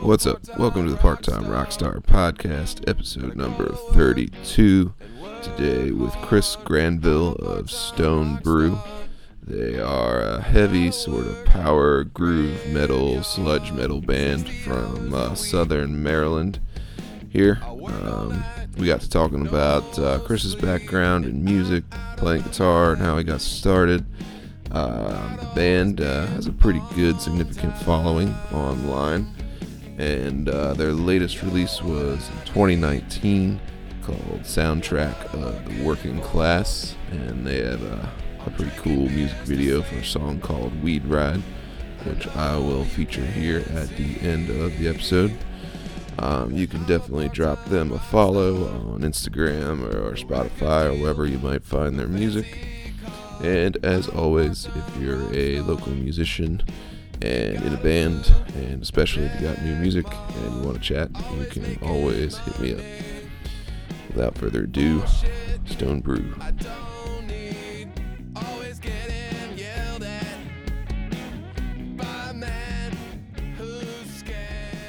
What's up? Welcome to the Part Time Rockstar Podcast, episode number 32. Today with Chris Granville of Stone Brew. They are a heavy, sort of power groove metal, sludge metal band from uh, southern Maryland. Here, um, we got to talking about uh, Chris's background in music, playing guitar, and how he got started. Uh, the band uh, has a pretty good, significant following online, and uh, their latest release was in 2019 called Soundtrack of the Working Class, and they have a, a pretty cool music video for a song called Weed Ride, which I will feature here at the end of the episode. Um, you can definitely drop them a follow on Instagram or, or Spotify or wherever you might find their music. And as always, if you're a local musician and in a band, and especially if you got new music and you want to chat, you can always hit me up. Without further ado, Stone Brew.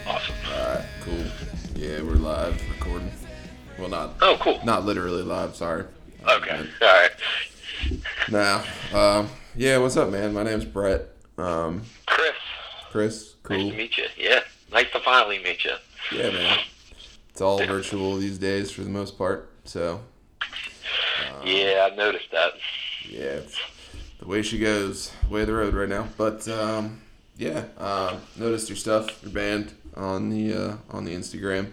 Awesome. Alright, cool. Yeah, we're live recording. Well, not Oh, cool. not literally live. Sorry. Okay. All right. Now, um, yeah, what's up, man? My name's Brett. Um, Chris, Chris, cool. nice to meet you. Yeah, nice to finally meet you. Yeah, man. It's all virtual these days for the most part. So, yeah, I noticed that. yeah, the way she goes, the way of the road right now. But um, yeah, uh, noticed your stuff, your band on the uh, on the Instagram.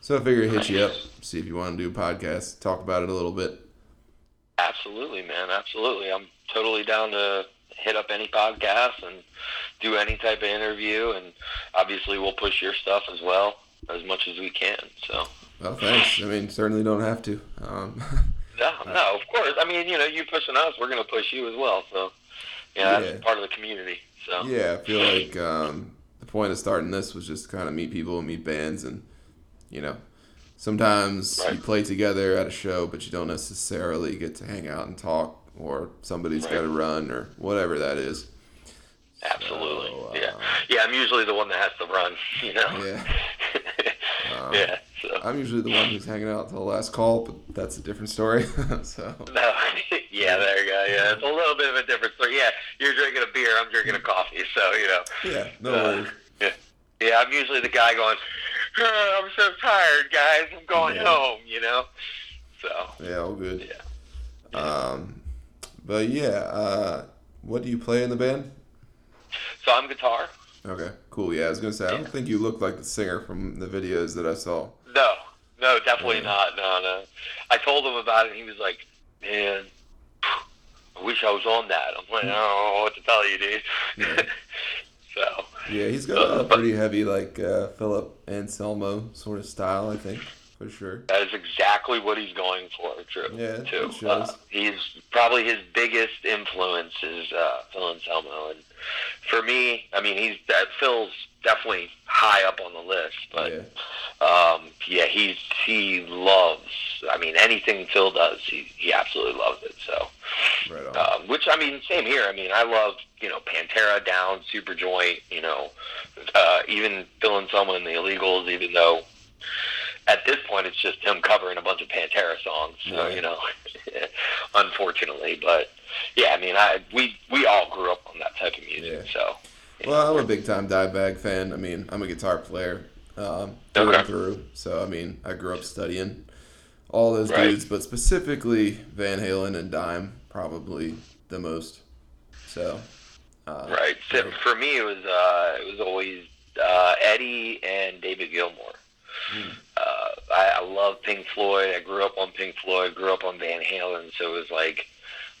So I figured I'd hit you up, see if you want to do a podcast, talk about it a little bit. Absolutely, man. Absolutely. I'm totally down to hit up any podcast and do any type of interview, and obviously we'll push your stuff as well as much as we can. So. Well, thanks. I mean, certainly don't have to. Um, No, no, of course. I mean, you know, you pushing us, we're going to push you as well. So, yeah, Yeah. that's part of the community. So, yeah, I feel like um, the point of starting this was just kind of meet people and meet bands, and you know, sometimes you play together at a show, but you don't necessarily get to hang out and talk, or somebody's got to run, or whatever that is. absolutely. So, uh, yeah. Yeah, I'm usually the one that has to run, you know? Yeah. Um, yeah, so. I'm usually the one who's hanging out till the last call, but that's a different story. so No, yeah, there you go. Yeah, it's a little bit of a difference. So yeah, you're drinking a beer, I'm drinking a coffee. So you know. yeah, no uh, worries. Yeah, yeah. I'm usually the guy going. "Oh, I'm so tired, guys. I'm going Yeah. home. You know. So Yeah, all good. yeah. Um, but yeah, uh, what do you play in the band? So I'm guitar. Okay, cool. Yeah, I was gonna say I don't think you look like the singer from the videos that I saw. No, no, definitely Yeah. not. No, no. I told him about it, and he was like, "Man, I wish I was on that." I'm like, "I don't know what to tell you, dude." Yeah. so Yeah, he's got a pretty heavy like uh, Philip Anselmo sort of style, I think, for sure. That is exactly what he's going for. True. Yeah, too. Uh, he's probably his biggest influence is uh, Phil Anselmo, and for me, I mean, he's that Phil's definitely high up on the list. But yeah, um, yeah, he's he loves. I mean, anything Phil does, he he absolutely loves it. So, right on. um, which I mean, same here. I mean, I love you know Pantera, Down, Super Joint. You know, uh, even Phil Anselmo and the Illegals. Even though at this point it's just him covering a bunch of Pantera songs. So Yeah. you know, unfortunately, but yeah, I mean, I we we all grew up on that type of music. Yeah. So well, I'm a big time Dimebag fan. I mean, I'm a guitar player um, through Okay. and through. So I mean, I grew up studying all those Right. dudes, but specifically Van Halen and Dime, probably the most. So. Uh, right. So for me, it was uh, it was always uh, Eddie and David Gilmour. Uh, I, I love Pink Floyd. I grew up on Pink Floyd. Grew up on Van Halen. So it was like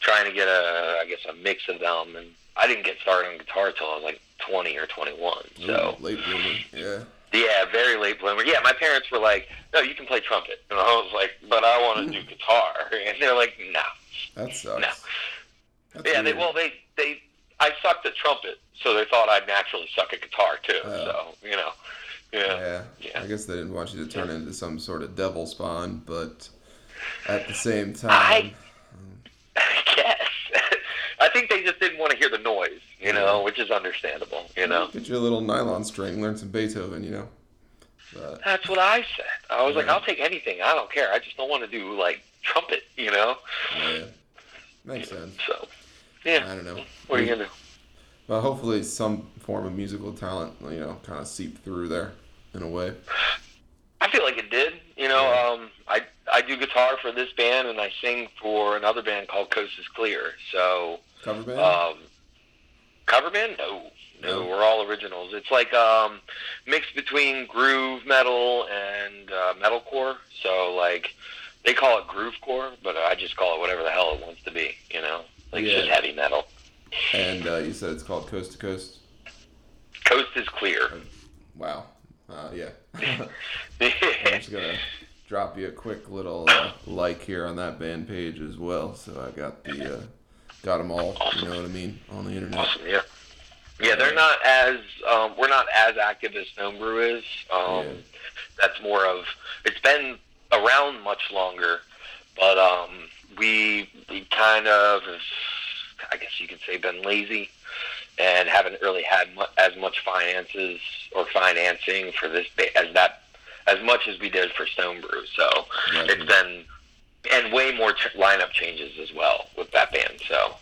trying to get a, I guess, a mix of them. And I didn't get started on guitar till I was like 20 or 21. So Ooh, late bloomer. Yeah. yeah, very late bloomer. Yeah, my parents were like, "No, you can play trumpet," and I was like, "But I want to do guitar," and they're like, "No." That sucks. No. That's Yeah, they well they they I sucked at trumpet, so they thought I'd naturally suck at guitar too. Oh. So you know, yeah, Yeah. Yeah. I guess they didn't want you to turn into some sort of devil spawn, but at the same time, I um, guess. I think they just didn't want to hear the noise, you know, which is understandable, you know. Get you a little nylon string, learn some Beethoven, you know. But, That's what I said. I was like, I'll take anything. I don't care. I just don't want to do like trumpet, you know. yeah, makes sense. So, yeah. I don't know. What are you gonna do? But hopefully, some form of musical talent, you know, kind of seep through there in a way. I feel like it did. You know, um, I I do guitar for this band and I sing for another band called Coast is Clear. So, Cover band. um, cover band? No, no, No? we're all originals. It's like um, mixed between groove metal and uh, metalcore. So like they call it groovecore, but I just call it whatever the hell it wants to be. You know, like it's Yeah. just heavy metal. and uh, you said it's called Coast to Coast. Coast is clear. Wow. Uh, yeah. I'm just gonna drop you a quick little uh, like here on that band page as well. So I got the uh, got them all. You know what I mean on the internet. Awesome, yeah. Yeah, they're not as um, we're not as active as Stone Brew is. Um, Yeah. That's more of it's been around much longer, but um, we we kind of I guess you could say been lazy and haven't really had mu- as much finances or financing for this ba- as that as much as we did for Stone Brew. So Right. it's been and way more ch- lineup changes as well with that band. So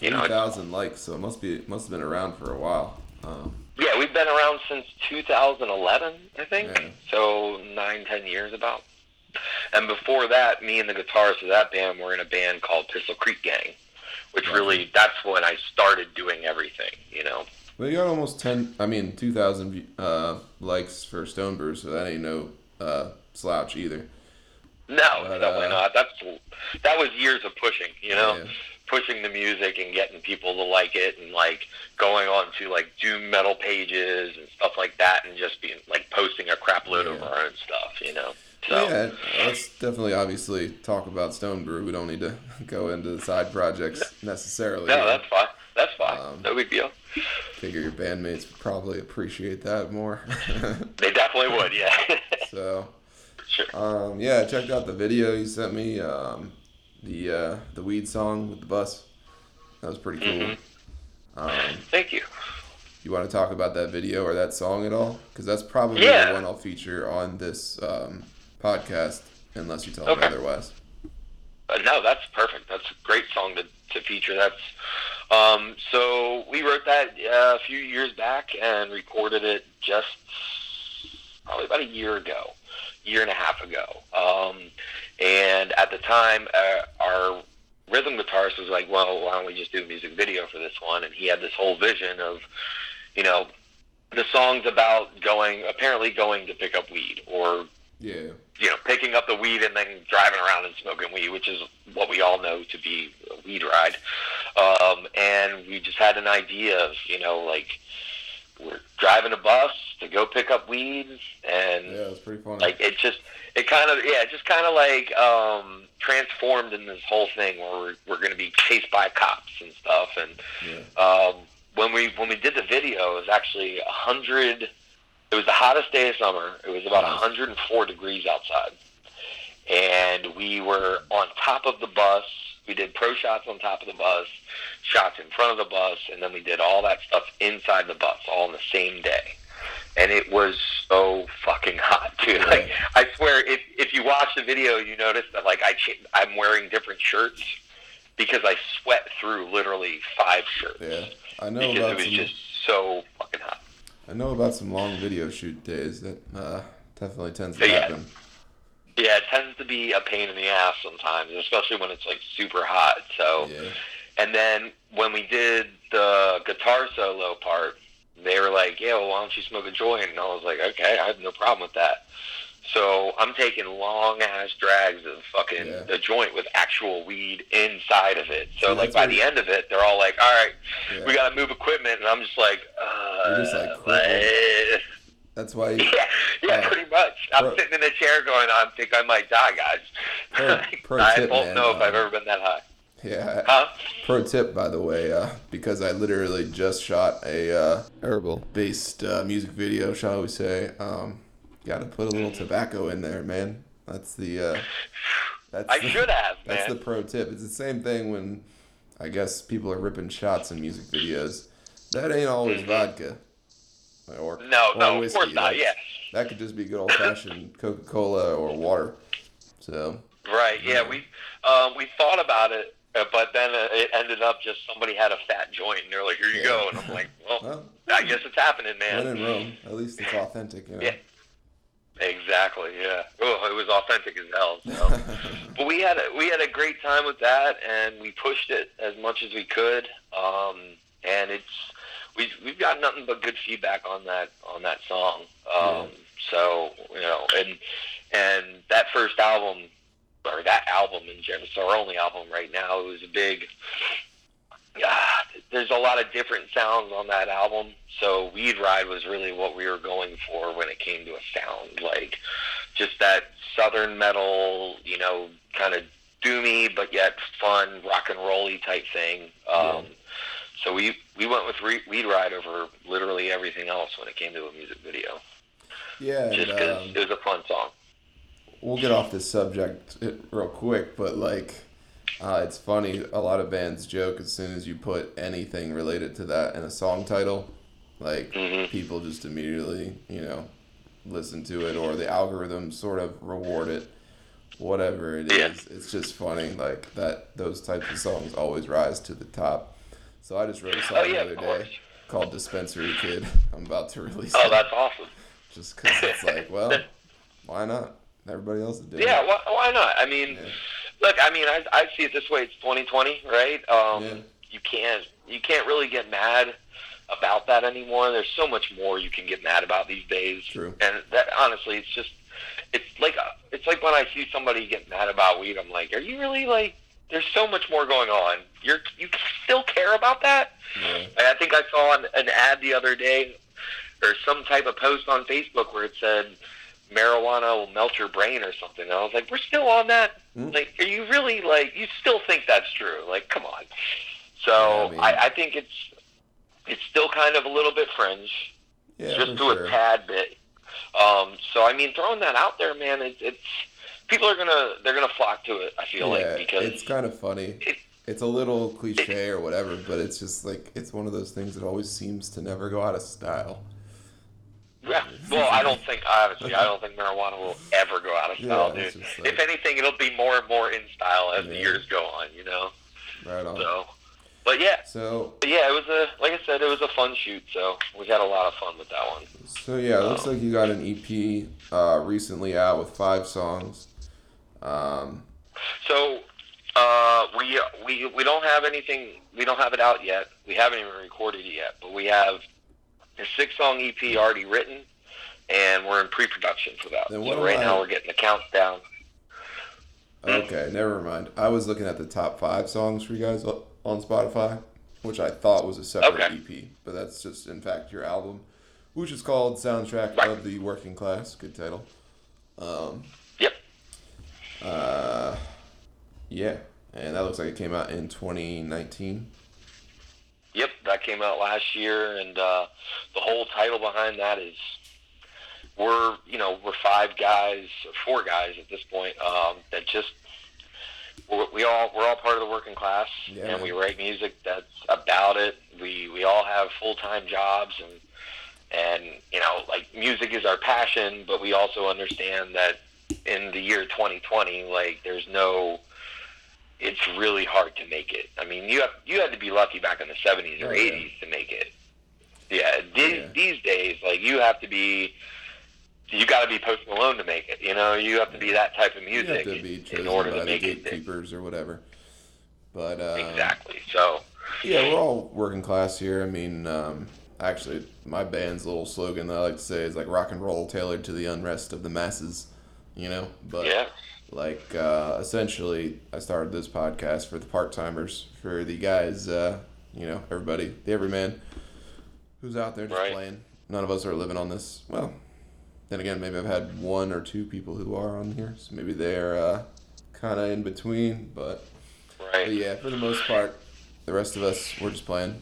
you know, thousand likes, so it must be must have been around for a while. Um, Yeah, we've been around since 2011, I think. Yeah. So nine, ten years about. And before that, me and the guitarist of that band were in a band called Pistol Creek Gang, which really that's when I started doing everything. You know. well, you got almost ten. I mean, two thousand uh, likes for Stone Brew, so that ain't no uh, slouch either. No, But, definitely uh, not. That's that was years of pushing. You know. Yeah. Pushing the music and getting people to like it, and like going on to like doom metal pages and stuff like that, and just being like posting a crap load of our own stuff, you know. So Yeah, let's definitely obviously talk about Stone Brew. We don't need to go into the side projects necessarily. No, that's fine. That's fine. Um, no big deal. figure your bandmates would probably appreciate that more. They definitely would, yeah. so, sure. um, yeah, I checked out the video you sent me. Um, the uh, the weed song with the bus. That was pretty cool. Mhm. Um, Thank you. you want to talk about that video or that song at all? Because that's probably Yeah. the one I'll feature on this um, podcast, unless you tell Okay. me otherwise. Uh, no, that's perfect. That's a great song to, to feature. That's um, so we wrote that uh, a few years back and recorded it just probably about a year ago, year and a half ago. Um, and at the time, uh, our rhythm guitarist was like, "Well, why don't we just do a music video for this one?" And he had this whole vision of, you know, the song's about going, apparently going to pick up weed or Yeah. you know, picking up the weed and then driving around and smoking weed, which is what we all know to be a weed ride. Um, and we just had an idea of, you know, like we're driving a bus to go pick up weed, and Yeah, it was pretty funny. like it just, it kind of, yeah, it just kind of like um, transformed in this whole thing where we're, we're going to be chased by cops and stuff, and yeah. um, when we when we did the video, it was actually a hundred. It was the hottest day of summer. It was about 104 degrees outside, and we were on top of the bus. We did pro shots on top of the bus, shots in front of the bus, and then we did all that stuff inside the bus, all in the same day. And it was so fucking hot, dude. Like I swear, if if you watch the video, you notice that like I ch- I'm wearing different shirts because I sweat through literally five shirts Yeah. I know because it was some. just so fucking hot. I know about some long video shoot days that uh, definitely tends to yeah. happen. Yeah, it tends to be a pain in the ass sometimes, especially when it's like super hot. So, Yeah. and then when we did the guitar solo part, they were like, "Yeah, well, why don't you smoke a joint?" And I was like, "Okay, I have no problem with that." So I'm taking long ass drags of fucking Yeah. the joint with actual weed inside of it. So See, like by where- the end of it, they're all like, "All right, Yeah. we got to move equipment," and I'm just like, uh, just, like, like- That's why. You, Yeah, yeah, Uh, pretty much. I'm pro- sitting in a chair going, I think I might die, guys. Pro- pro I tip, don't man, know if I've uh, ever been that high. yeah. Huh? Pro tip, by the way, uh, because I literally just shot a uh, herbal-based uh, music video, shall we say? Um, Got to put a little tobacco in there, man. That's the. Uh, that's I the, should have, That's man. the pro tip. It's the same thing when I guess people are ripping shots in music videos. That ain't always vodka. Or, No, or no, of course not. That's- Yeah, That could just be good old fashioned Coca Cola or water. So right. Yeah, we um, we thought about it, uh, but then it ended up just somebody had a fat joint, and they're like, "Here you Yeah. go," and I'm like, "Well, well, I guess it's happening, man." when in Rome, at least it's authentic, you know. Yeah. Exactly. Yeah. Oh, it was authentic as hell. So. but we had a, we had a great time with that, and we pushed it as much as we could. Um, and it's we we've got nothing but good feedback on that on that song. Um, So you know, and and that first album or that album in general, it's our only album right now. It was a big. There's a lot of different sounds on that album. So Weed Ride was really what we were going for when it came to a sound, like just that southern metal, you know, kind of doomy but yet fun rock and rolly type thing. Um, So we we went with Re- Weed Ride over literally everything else when it came to a music video, Yeah, just because um, it was a fun song. we'll get off this subject uh, real quick, but like, uh, it's funny. A lot of bands joke as soon as you put anything related to that in a song title, like Mhm. people just immediately, you know, listen to it, or the algorithm sort of reward it. Whatever it is, Yeah. it's just funny. Like that, those types of songs always rise to the top. So I just wrote a song Oh yeah, the other day called "Dispensary Kid." I'm about to release Oh, it, that's awesome. just because it's like, well, why not? Everybody else is doing it. Yeah, why, why not? I mean, Yeah. Look, I mean, I, I see it this way. It's 2020, right? Um, Yeah. You can't you can't really get mad about that anymore. There's so much more you can get mad about these days. True. And that honestly, it's just it's like it's like when I see somebody get mad about weed. I'm like, are you really like? There's so much more going on. You're you still care about that? Yeah. I think I saw an, an ad the other day, or some type of post on Facebook where it said marijuana will melt your brain or something. And I was like, we're still on that. Mm. Like, are you really like? You still think that's true? Like, come on. So Yeah, I mean- I, I think it's it's still kind of a little bit fringe, Yeah, just to sure. a tad bit. Um, so I mean, throwing that out there, man, it's, it's people are gonna they're gonna flock to it. I feel yeah, like because it's kind of funny. it- It's a little cliche or whatever, but it's just like it's one of those things that always seems to never go out of style. Yeah. Well, I don't think honestly, I don't think marijuana will ever go out of style, Yeah, dude. like- if anything, it'll be more and more in style as the years go on. You know. Right on. So, but yeah, So, but yeah, it was a like I said, it was a fun shoot. So we had a lot of fun with that one. so yeah, it looks like you got an EP uh, recently out with five songs. Um, So uh, we we we don't have anything. We don't have it out yet. We haven't even recorded it yet. But we have a six song EP already written, and we're in pre production for that. So right I- now we're getting the counts down. okay, never mind. I was looking at the top five songs for you guys on Spotify, which I thought was a separate Okay. EP, but that's just in fact your album, which is called "Soundtrack Right. of the Working Class." Good title. Um, Yep. Uh, yeah, and that looks like it came out in 2019. Yep, that came out last year, and uh, the whole title behind that is we're you know we're five guys, or four guys at this point um, that just we're, we all we're all part of the working class, Yeah. and we write music that's about it. We we all have full time jobs, and and you know like music is our passion, but we also understand that in the year 2020, like there's no it's really hard to make it. I mean, you have you had to be lucky back in the '70s or Oh, yeah. '80s to make it. Yeah, these, Yeah. these days, like you have to be, you got to be Post Malone to make it. You know, you have to be that type of You have music to be in order by to the make it. gatekeepers or whatever. But uh, Exactly. So, yeah, we're all working class here. I mean, um, actually, my band's little slogan that I like to say is like rock and roll tailored to the unrest of the masses. You know, but yeah, like uh, essentially i started this podcast for the part-timers for the guys uh, you know everybody the everyman who's out there just Right. playing none of us are living on this well then again maybe i've had one or two people who are on here so maybe they're uh, kind of in between but, but yeah for the most part the rest of us we're just playing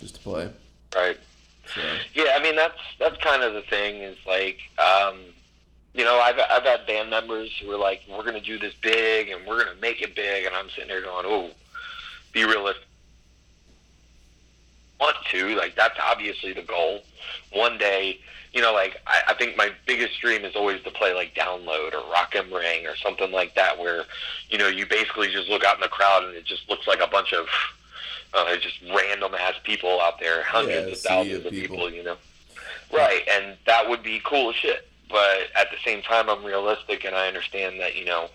just to play right. so Yeah, I mean that's that's kind of the thing is like, um, you know, I've I've had band members who are like, we're gonna do this big and we're gonna make it big, and I'm sitting there going, oh, be realistic. want to. Like that's obviously the goal. One day, you know, like I, I think my biggest dream is always to play like Download or Rock Ring or something like that, where you know you basically just look out in the crowd and it just looks like a bunch of uh, just random ass people out there, hundreds Yeah, of thousands of of people. people, you know. Right, and that would be cool as shit. But at the same time, I'm realistic, and I understand that you know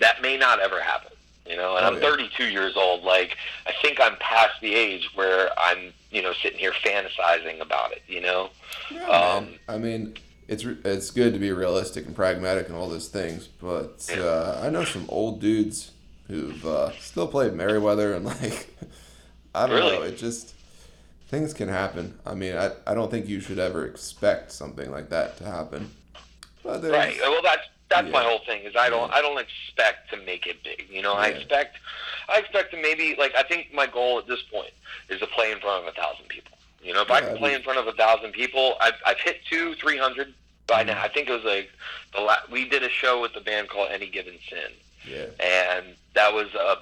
that may not ever happen. You know, and Oh, I'm yeah. 32 years old. Like, I think I'm past the age where I'm, you know, sitting here fantasizing about it. You know, Yeah, Um, man. I mean, it's re- it's good to be realistic and pragmatic and all those things, but uh, I know some old dudes who've uh, still played Merriweather and like I don't Really? know. It just things can happen. I mean, I, I don't think you should ever expect something like that to happen. But right? Well, that's that's my whole thing. Is I don't Yeah. I don't expect to make it big. You know, I expect I expect to maybe like I think my goal at this point is to play in front of a thousand people. You know, if I can I play mean- in front of a thousand people, I've I've hit two, three hundred by Mhm. now. I think it was like the la- we did a show with the band called Any Given Sin. Yeah. and that was a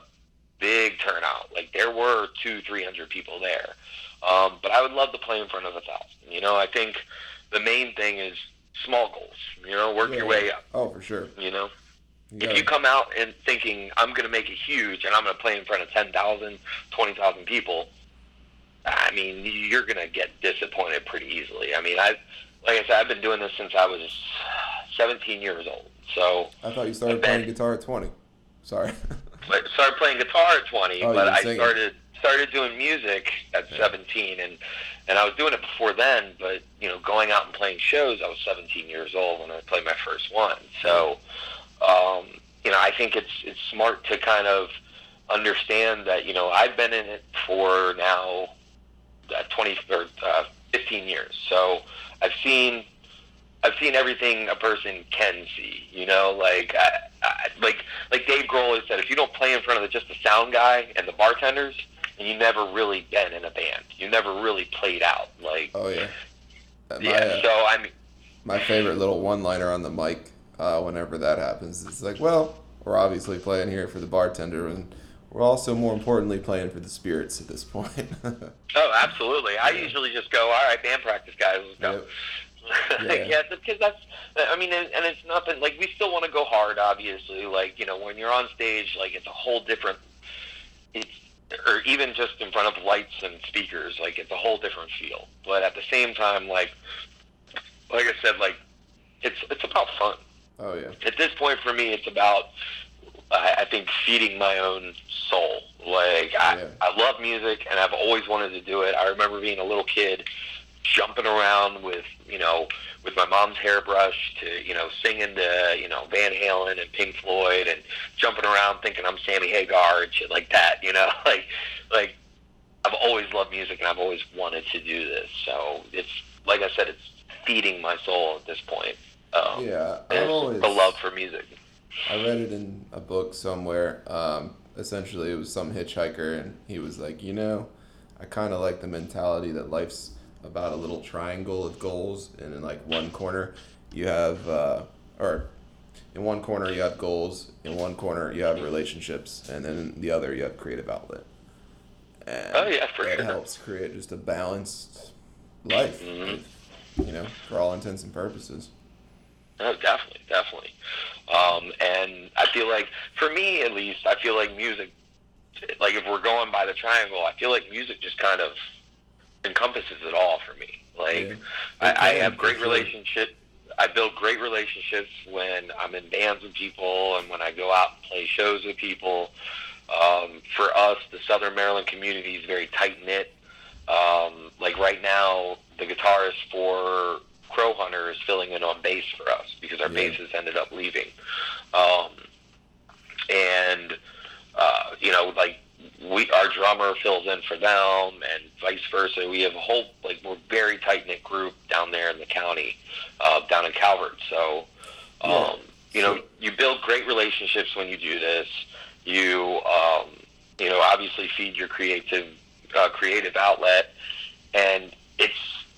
big turnout. Like there were two, three hundred people there. Um, but I would love to play in front of a thousand. You know, I think the main thing is small goals. You know, work your way up. Oh, for sure. You know, You if you come out and thinking I'm going to make it huge and I'm going to play in front of 10,000, 20,000 people, I mean, you're going to get disappointed pretty easily. I mean, I, like I said, I've been doing this since I was 17 years old. So I thought you started been- playing guitar at 20. Sorry. I started playing guitar at 20, Oh, but I started started doing music at Yeah. 17, and and I was doing it before then. But you know, going out and playing shows, I was 17 years old when I played my first one. So, um, you know, I think it's it's smart to kind of understand that you know I've been in it for now uh, 20 or uh, 15 years. So I've seen I've seen everything a person can see. You know, like I, I, like like Dave Grohl always said, if you don't play in front of the, just the sound guy and the bartenders, then you never really been in a band. You never really played out. Like oh yeah. Uh, My, yeah. uh, So I mean, my favorite little one-liner on the mic uh, whenever that happens is like, well, we're obviously playing here for the bartender, and we're also more importantly playing for the spirits at this point. oh, absolutely. I usually just go, all right, band practice, guys, let's go. Yep. yeah, Yeah. because that's. I mean, and, and it's nothing like we still want to go hard, obviously. Like you know, when you're on stage, like it's a whole different. It's or even just in front of lights and speakers, like it's a whole different feel. But at the same time, like like I said, like it's it's about fun. oh yeah. At this point, for me, it's about I, I think feeding my own soul. Like I, Yeah. I love music, and I've always wanted to do it. I remember being a little kid, jumping around with you know with my mom's hairbrush to you know singing to you know Van Halen and Pink Floyd and jumping around thinking I'm Sammy Hagar and shit like that. You know, like like I've always loved music and I've always wanted to do this. So it's like I said, it's feeding my soul at this point. Um, Yeah, I've always the love for music. I read it in a book somewhere. Um, essentially, it was some hitchhiker, and he was like, you know, I kind of like the mentality that life's about a little triangle of goals, and in like one corner, you have, uh, or in one corner you have goals, in one corner you have relationships, and then in the other you have creative outlet. And Oh, yeah, for that sure. helps create just a balanced life, Mhm. you know, for all intents and purposes. No, definitely, definitely. Um, and I feel like, for me at least, I feel like music, like if we're going by the triangle, I feel like music just kind of encompasses it all for me. Like, Yeah. I, I have great for sure. relationship. I build great relationships when I'm in bands with people and when I go out and play shows with people. Um, for us, the Southern Maryland community is very tight knit. Um, like right now, the guitarist for Crow Hunter is filling in on bass for us because our Yeah. bassist ended up leaving. Um, and uh, you know, like we, our drummer fills in for them, and vice versa. We have a whole like we're very tight knit group down there in the county, uh, down in Calvert. So, um, Yeah. you know, you build great relationships when you do this. You, um, you know, obviously feed your creative uh, creative outlet, and it's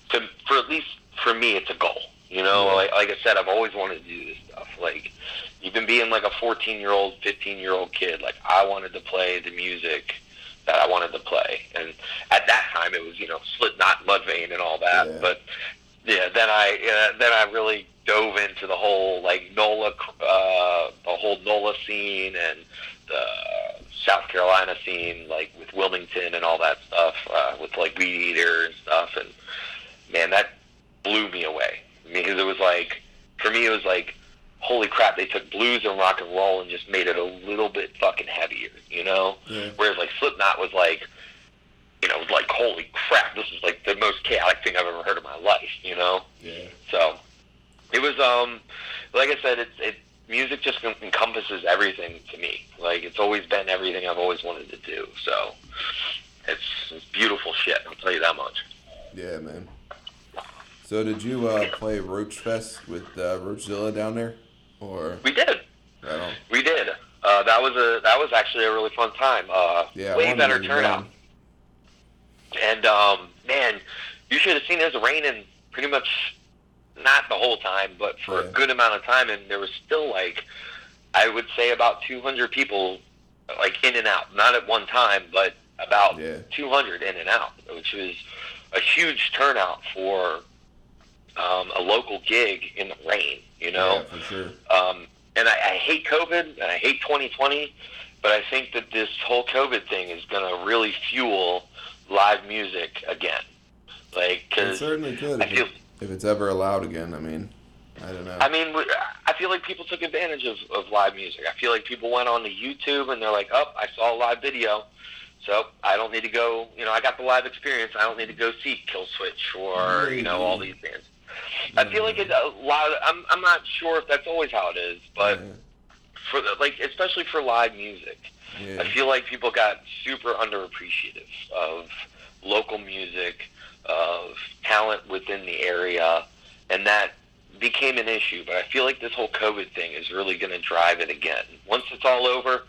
to, for at least for me, it's a goal. You know, like, like I said, I've always wanted to do this stuff. Like even being like a 14 year old, 15 year old kid, like I wanted to play the music that I wanted to play. And at that time, it was you know Slipknot, Mudvayne, and all that. Yeah. But yeah, then I uh, then I really dove into the whole like NOLA, uh, the whole NOLA scene and the South Carolina scene, like with Wilmington and all that stuff, uh, with like Weedeater and stuff. And man, that blew me away because it was like, for me, it was like, holy crap, they took blues and rock and roll and just made it a little bit fucking heavier, you know? Yeah. Whereas like Slipknot was like, you know, like holy crap, this is like the most chaotic thing I've ever heard in my life, you know? Yeah. So it was, um, like I said, it's it music just encompasses everything to me. Like it's always been everything I've always wanted to do. So it's, it's beautiful shit. I'll tell you that much. Yeah, man. So did you uh, play Roach Fest with uh, Roachzilla down there, or We did. We did. Uh, that was a that was actually a really fun time. Uh, Yeah, way better turnout. And um, man, you should have seen it was raining pretty much not the whole time, but for Yeah. a good amount of time, and there was still like I would say about 200 people like in and out, not at one time, but about Yeah. 200 in and out, which was a huge turnout for um, a local gig in the rain. You know. Yeah, for sure. Um, and I, I hate COVID and I hate 2020, but I think that this whole COVID thing is going to really fuel live music again. Like, It because certainly could if, feel, it, if it's ever allowed again. I mean, I don't know. I mean, I feel like people took advantage of, of live music. I feel like people went on to YouTube and they're like, "Oh, I saw a live video, so I don't need to go. You know, I got the live experience. I don't need to go see Kill Switch or you know all these bands." I feel like it's a lot. Of, I'm I'm not sure if that's always how it is, but for the, like especially for live music, yeah, I feel like people got super underappreciative of local music, of talent within the area, and that became an issue. But I feel like this whole COVID thing is really going to drive it again. Once it's all over,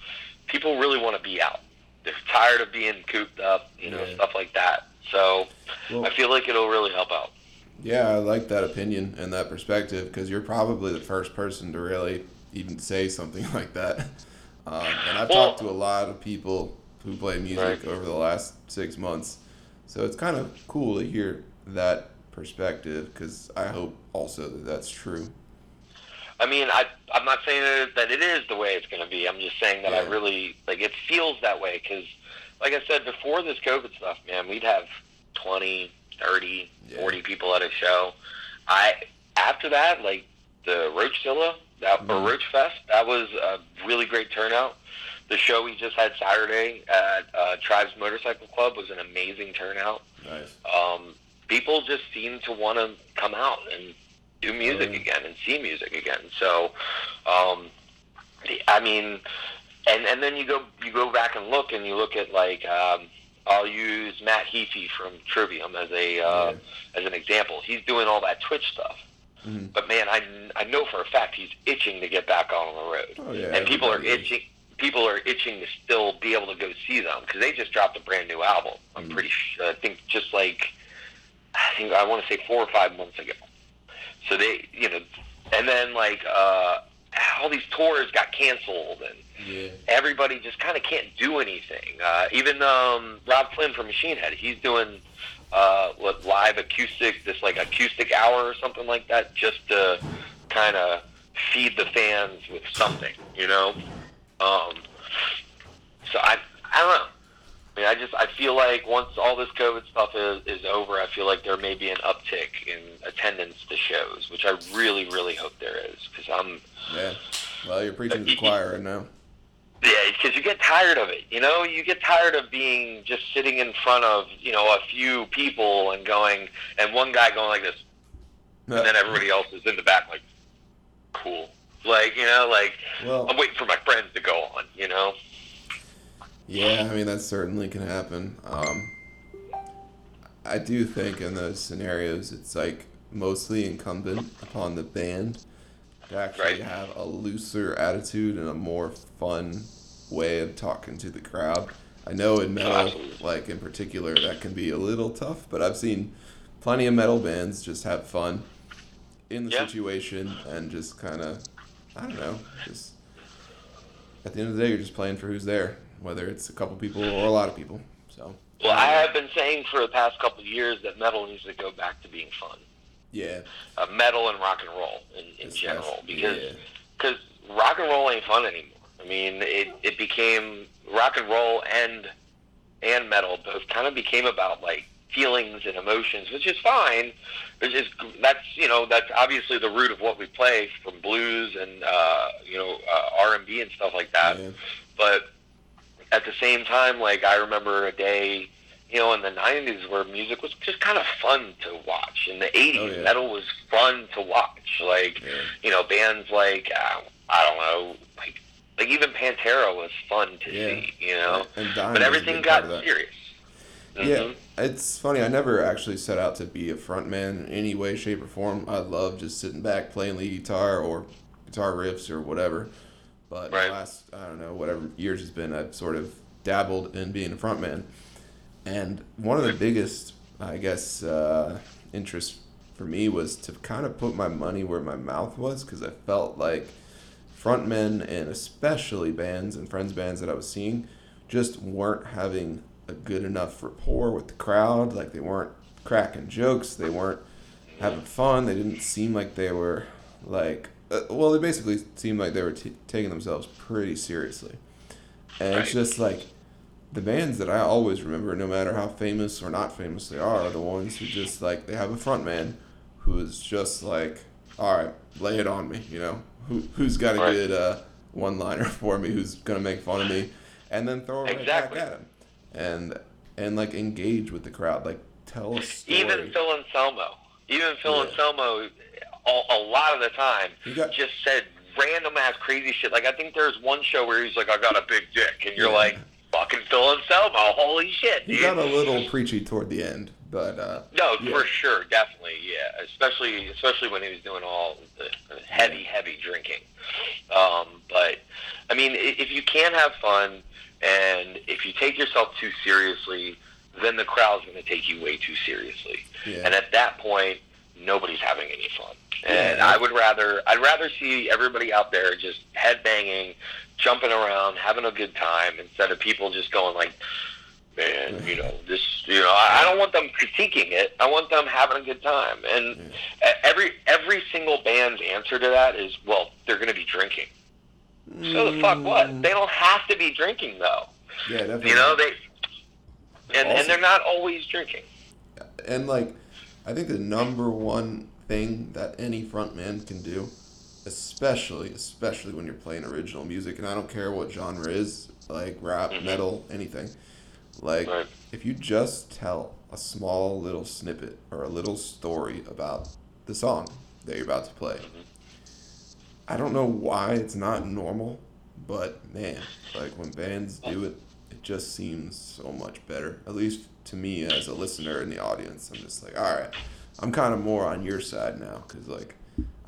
people really want to be out. They're tired of being cooped up, you know, Yeah. stuff like that. So Well- I feel like it'll really help out. Yeah, I like that opinion and that perspective because you're probably the first person to really even say something like that. Um, and I've Well- talked to a lot of people who play music Right. over the last six months, so it's kind of cool to hear that perspective because I hope also that that's true. I mean, I I'm not saying that- that it is the way it's going to be. I'm just saying that I really like it feels that way because, like I said before this COVID stuff, man, we'd have 20, 30, Yeah. 40 people at a show. I after that, like the Roachzilla that or Mhm. Roach Fest, that was a really great turnout. The show we just had Saturday at uh, Tribes Motorcycle Club was an amazing turnout Nice. um, people just seem to want to come out and do music yeah. again and see music again. So, um, the- I mean, and and then you go you go back and look and you look at like um, I'll use Matt Heafy from Trivium as a uh, as an example. He's doing all that Twitch stuff, Mhm. but man, I I know for a fact he's itching to get back on the road Oh yeah. and people are itching. People are itching to still be able to go see them because they just dropped a brand new album. I'm Mhm. pretty sure. I think just like I think I want to say four or five months ago. So they, you know, and then like uh, all these tours got canceled and Yeah. everybody just kind of can't do anything. Uh, even um, Robb Flynn from Machine Head, he's doing uh, what live acoustic, this like acoustic hour or something like that, just to kind of feed the fans with something, you know. Um, so I, I don't know. I mean, I just I feel like once all this COVID stuff is, is over, I feel like there may be an uptick in attendance to shows, which I really, really hope there is because I'm Yeah. Well, you're preaching to the choir right now. Yeah, because you get tired of it. You know, you get tired of being just sitting in front of you know a few people and going, and one guy going like this, and then everybody else is in the back like, cool. Like you know, like Well, I'm waiting for my friends to go on. You know. Yeah, I mean that certainly can happen. Um, I do think in those scenarios, it's like mostly incumbent upon the band to actually Right. have a looser attitude and a more fun way of talking to the crowd. I know in metal, like in particular, that can be a little tough, but I've seen plenty of metal bands just have fun in the Yeah. situation and just kind of, I don't know, just at the end of the day, you're just playing for who's there, whether it's a couple people or a lot of people. So. Well, I have been saying for the past couple of years that metal needs to go back to being fun. Yeah. Uh, metal and rock and roll in, in It's general, nice. because Yeah. cause rock and roll ain't fun anymore. I mean, it, it became rock and roll and and metal both kind of became about like feelings and emotions, which is fine. It's just that's you know that's obviously the root of what we play from blues and uh, you know uh, R and B and stuff like that. Yeah. But at the same time, like I remember a day, you know, in the '90s where music was just kind of fun to watch. In the '80s, Oh, yeah. metal was fun to watch. Like Yeah. you know, bands like uh, I don't know, like like even Pantera was fun to Yeah. see. You know, And but everything got serious. Yeah, Mhm. it's funny. I never actually set out to be a frontman in any way, shape, or form. I love just sitting back playing lead guitar or guitar riffs or whatever. But Right. the last, I don't know, whatever years has been, I've sort of dabbled in being a frontman. And one of the biggest, I guess, uh, interests for me was to kind of put my money where my mouth was because I felt like frontmen and especially bands and friends bands that I was seeing just weren't having a good enough rapport with the crowd. Like they weren't cracking jokes. They weren't having fun. They didn't seem like they were like uh, well, they basically seemed like they were t- taking themselves pretty seriously. And it's just like the bands that I always remember, no matter how famous or not famous they are, are the ones who just like they have a front man who is just like, all right, lay it on me, you know, who who's got a Right. good uh, one liner for me, who's gonna make fun of me, and then throw it right back at him, and and like engage with the crowd, like tell a story. Even Phil Anselmo, even Phil Yeah. Anselmo, a, a lot of the time got- just said random ass crazy shit. Like I think there's one show where he's like, "I got a big dick," and you're Yeah. like, "Fucking Phil Anselmo, holy shit, he got a little preachy toward the end, but uh, No, yeah. for sure, definitely, yeah. Especially, especially when he was doing all the heavy, heavy drinking. Um, but I mean, if you can have fun, and if you take yourself too seriously, then the crowd's going to take you way too seriously. Yeah. And at that point, nobody's having any fun. And. I would rather, I'd rather see everybody out there just headbanging, jumping around, having a good time, instead of people just going like, man, you know, this, you know, I, I don't want them critiquing it. I want them having a good time. And every every single band's answer to that is, well, they're going to be drinking. So the fuck what? Mm. They don't have to be drinking though. yeah, definitely. You know they, and Also- and they're not always drinking. and like I think the number one thing that any frontman can do, especially especially when you're playing original music, and I don't care what genre is, like rap, Mhm. metal, anything. Like Right. if you just tell a small little snippet or a little story about the song that you're about to play. I don't know why it's not normal, but man, like when bands do it, it just seems so much better. At least to me as a listener in the audience, I'm just like, all right, I'm kind of more on your side now because like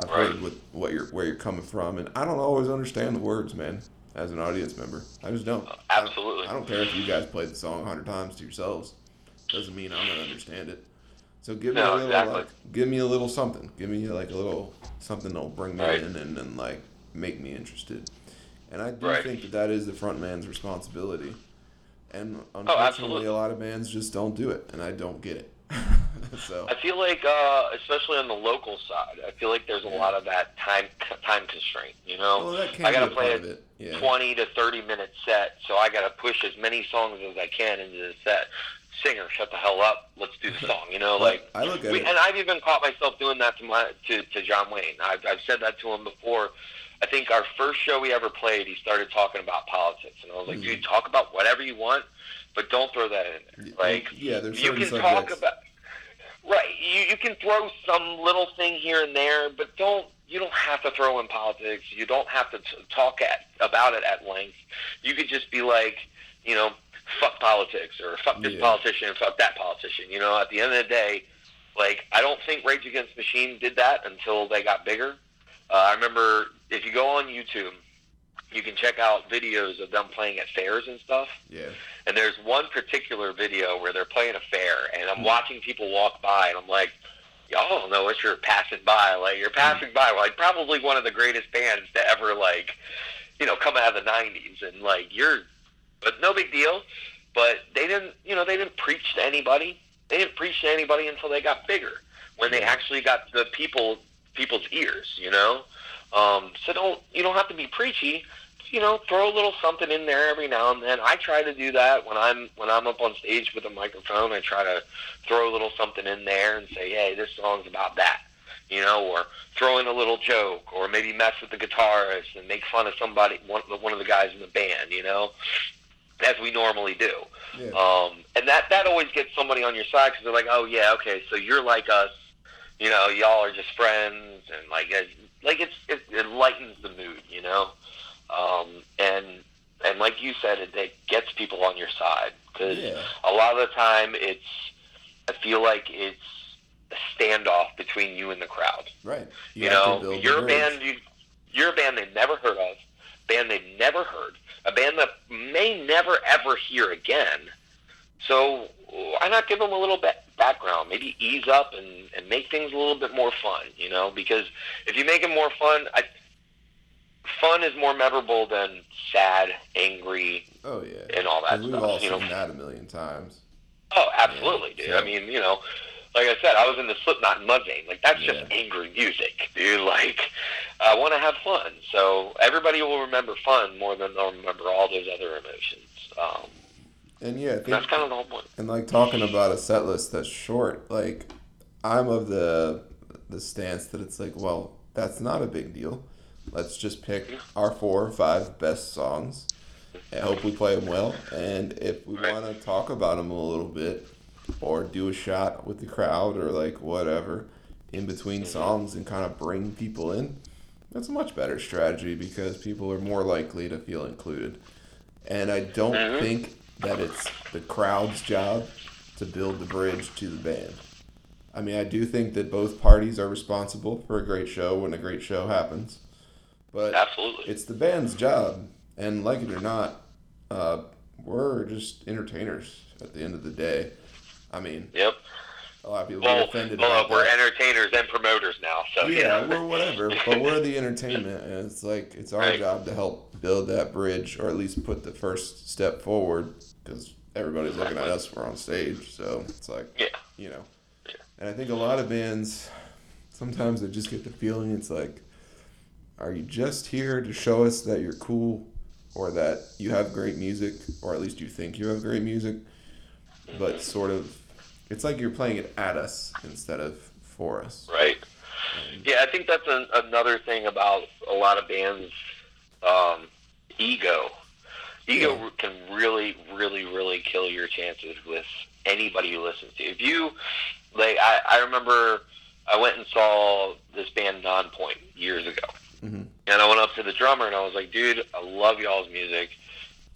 I've heard Right. what what you're where you're coming from, and I don't always understand the words, man. As an audience member, I just don't. I don't- Absolutely. I don't care if you guys played the song a hundred times to yourselves. Doesn't mean I'm gonna understand it. So give me No, a little, exactly. like, give me a little something. Give me like a little something that'll bring me Right. in and, and like make me interested. And I do Right. think that that is the front man's responsibility. And Oh, unfortunately, absolutely. a lot of bands just don't do it, and I don't get it. so I feel like, uh, especially on the local side, I feel like there's a lot of that time time constraint. You know, well, I gotta a play a. Yeah. 20 to 30 minute set, so I got to push as many songs as I can into the set. Singer, shut the hell up. Let's do the song. You know, like I look at we, it. and I've even caught myself doing that to my to, to John Wayne. I've, I've said that to him before. I think our first show we ever played, he started talking about politics, and I was like, Mhm. dude, talk about whatever you want, but don't throw that in there. Like, yeah, there's you can talk about right. You you can throw some little thing here and there, but don't you don't have to throw in politics. You don't have to t- talk at about it at length. You could just be like, you know, fuck politics or fuck this Yeah. politician, fuck that politician. You know, at the end of the day, like I don't think Rage Against the Machine did that until they got bigger. Uh, I remember if you go on YouTube, you can check out videos of them playing at fairs and stuff. Yeah. And there's one particular video where they're playing a fair, and I'm watching people walk by, and I'm like, y'all don't know what you're passing by. Like you're passing by, like probably one of the greatest bands to ever like, you know, come out of the '90s, and like you're but no big deal. But they didn't, you know, they didn't preach to anybody. They didn't preach to anybody until they got bigger, when they actually got the people people's ears. You know, um, so don't you don't have to be preachy. You know, throw a little something in there every now and then. I try to do that when I'm when I'm up on stage with a microphone. I try to throw a little something in there and say, "Hey, this song's about that." You know, or throw in a little joke, or maybe mess with the guitarist and make fun of somebody, one, one of the guys in the band. You know, as we normally do. Yeah. Um, and that that always gets somebody on your side because they're like, oh yeah, okay, so you're like us, you know, y'all are just friends, and like it, like it's it, it lightens the mood, you know, um, and and like you said, it, it gets people on your side because Yeah. a lot of the time it's I feel like it's a standoff between you and the crowd. Right. You, to know, build the you're a band. You, you're a band they've never heard of, band they've never heard, a band that may never ever hear again. So why not give them a little bit background? Maybe ease up and, and make things a little bit more fun. You know, because if you make it more fun, I, fun is more memorable than sad, angry, Oh yeah. and all that we've stuff. all you know, seen that a million times. Oh, absolutely, Yeah, dude. I mean, you know, like I said, I was in the Slipknot and Mudvayne. Like that's just angry music, dude. Like I want to have fun, so everybody will remember fun more than they'll remember all those other emotions. Um, And yeah, think that's kind of the whole point. And like talking about a set list that's short, like I'm of the the stance that it's like, well, that's not a big deal. Let's just pick our four or five best songs. I hope we play them well, and if we Right. want to talk about them a little bit, or do a shot with the crowd, or like whatever in between songs, and kind of bring people in, that's a much better strategy because people are more likely to feel included. And I don't Mhm. think that it's the crowd's job to build the bridge to the band. I mean, I do think that both parties are responsible for a great show when a great show happens, but Absolutely. it's the band's job, and like it or not, uh, we're just entertainers at the end of the day. I mean, Yep. a lot of people Well, get offended well we're that. entertainers and promoters now, so Yeah, you know. we're whatever, but we're the entertainment, and it's like it's our Right. job to help build that bridge, or at least put the first step forward, because everybody's looking at us. We're on stage, so it's like, Yeah. you know. Yeah. And I think a lot of bands, sometimes they just get the feeling it's like, are you just here to show us that you're cool, or that you have great music, or at least you think you have great music, but sort of, it's like you're playing it at us instead of for us. Right. Yeah, I think that's an, another thing about a lot of bands. Um, ego. Ego Yeah. can really, really, really kill your chances with anybody you listen to. If you, like, I, I remember I went and saw this band Nonpoint years ago. Mhm. And I went up to the drummer and I was like, dude, I love y'all's music.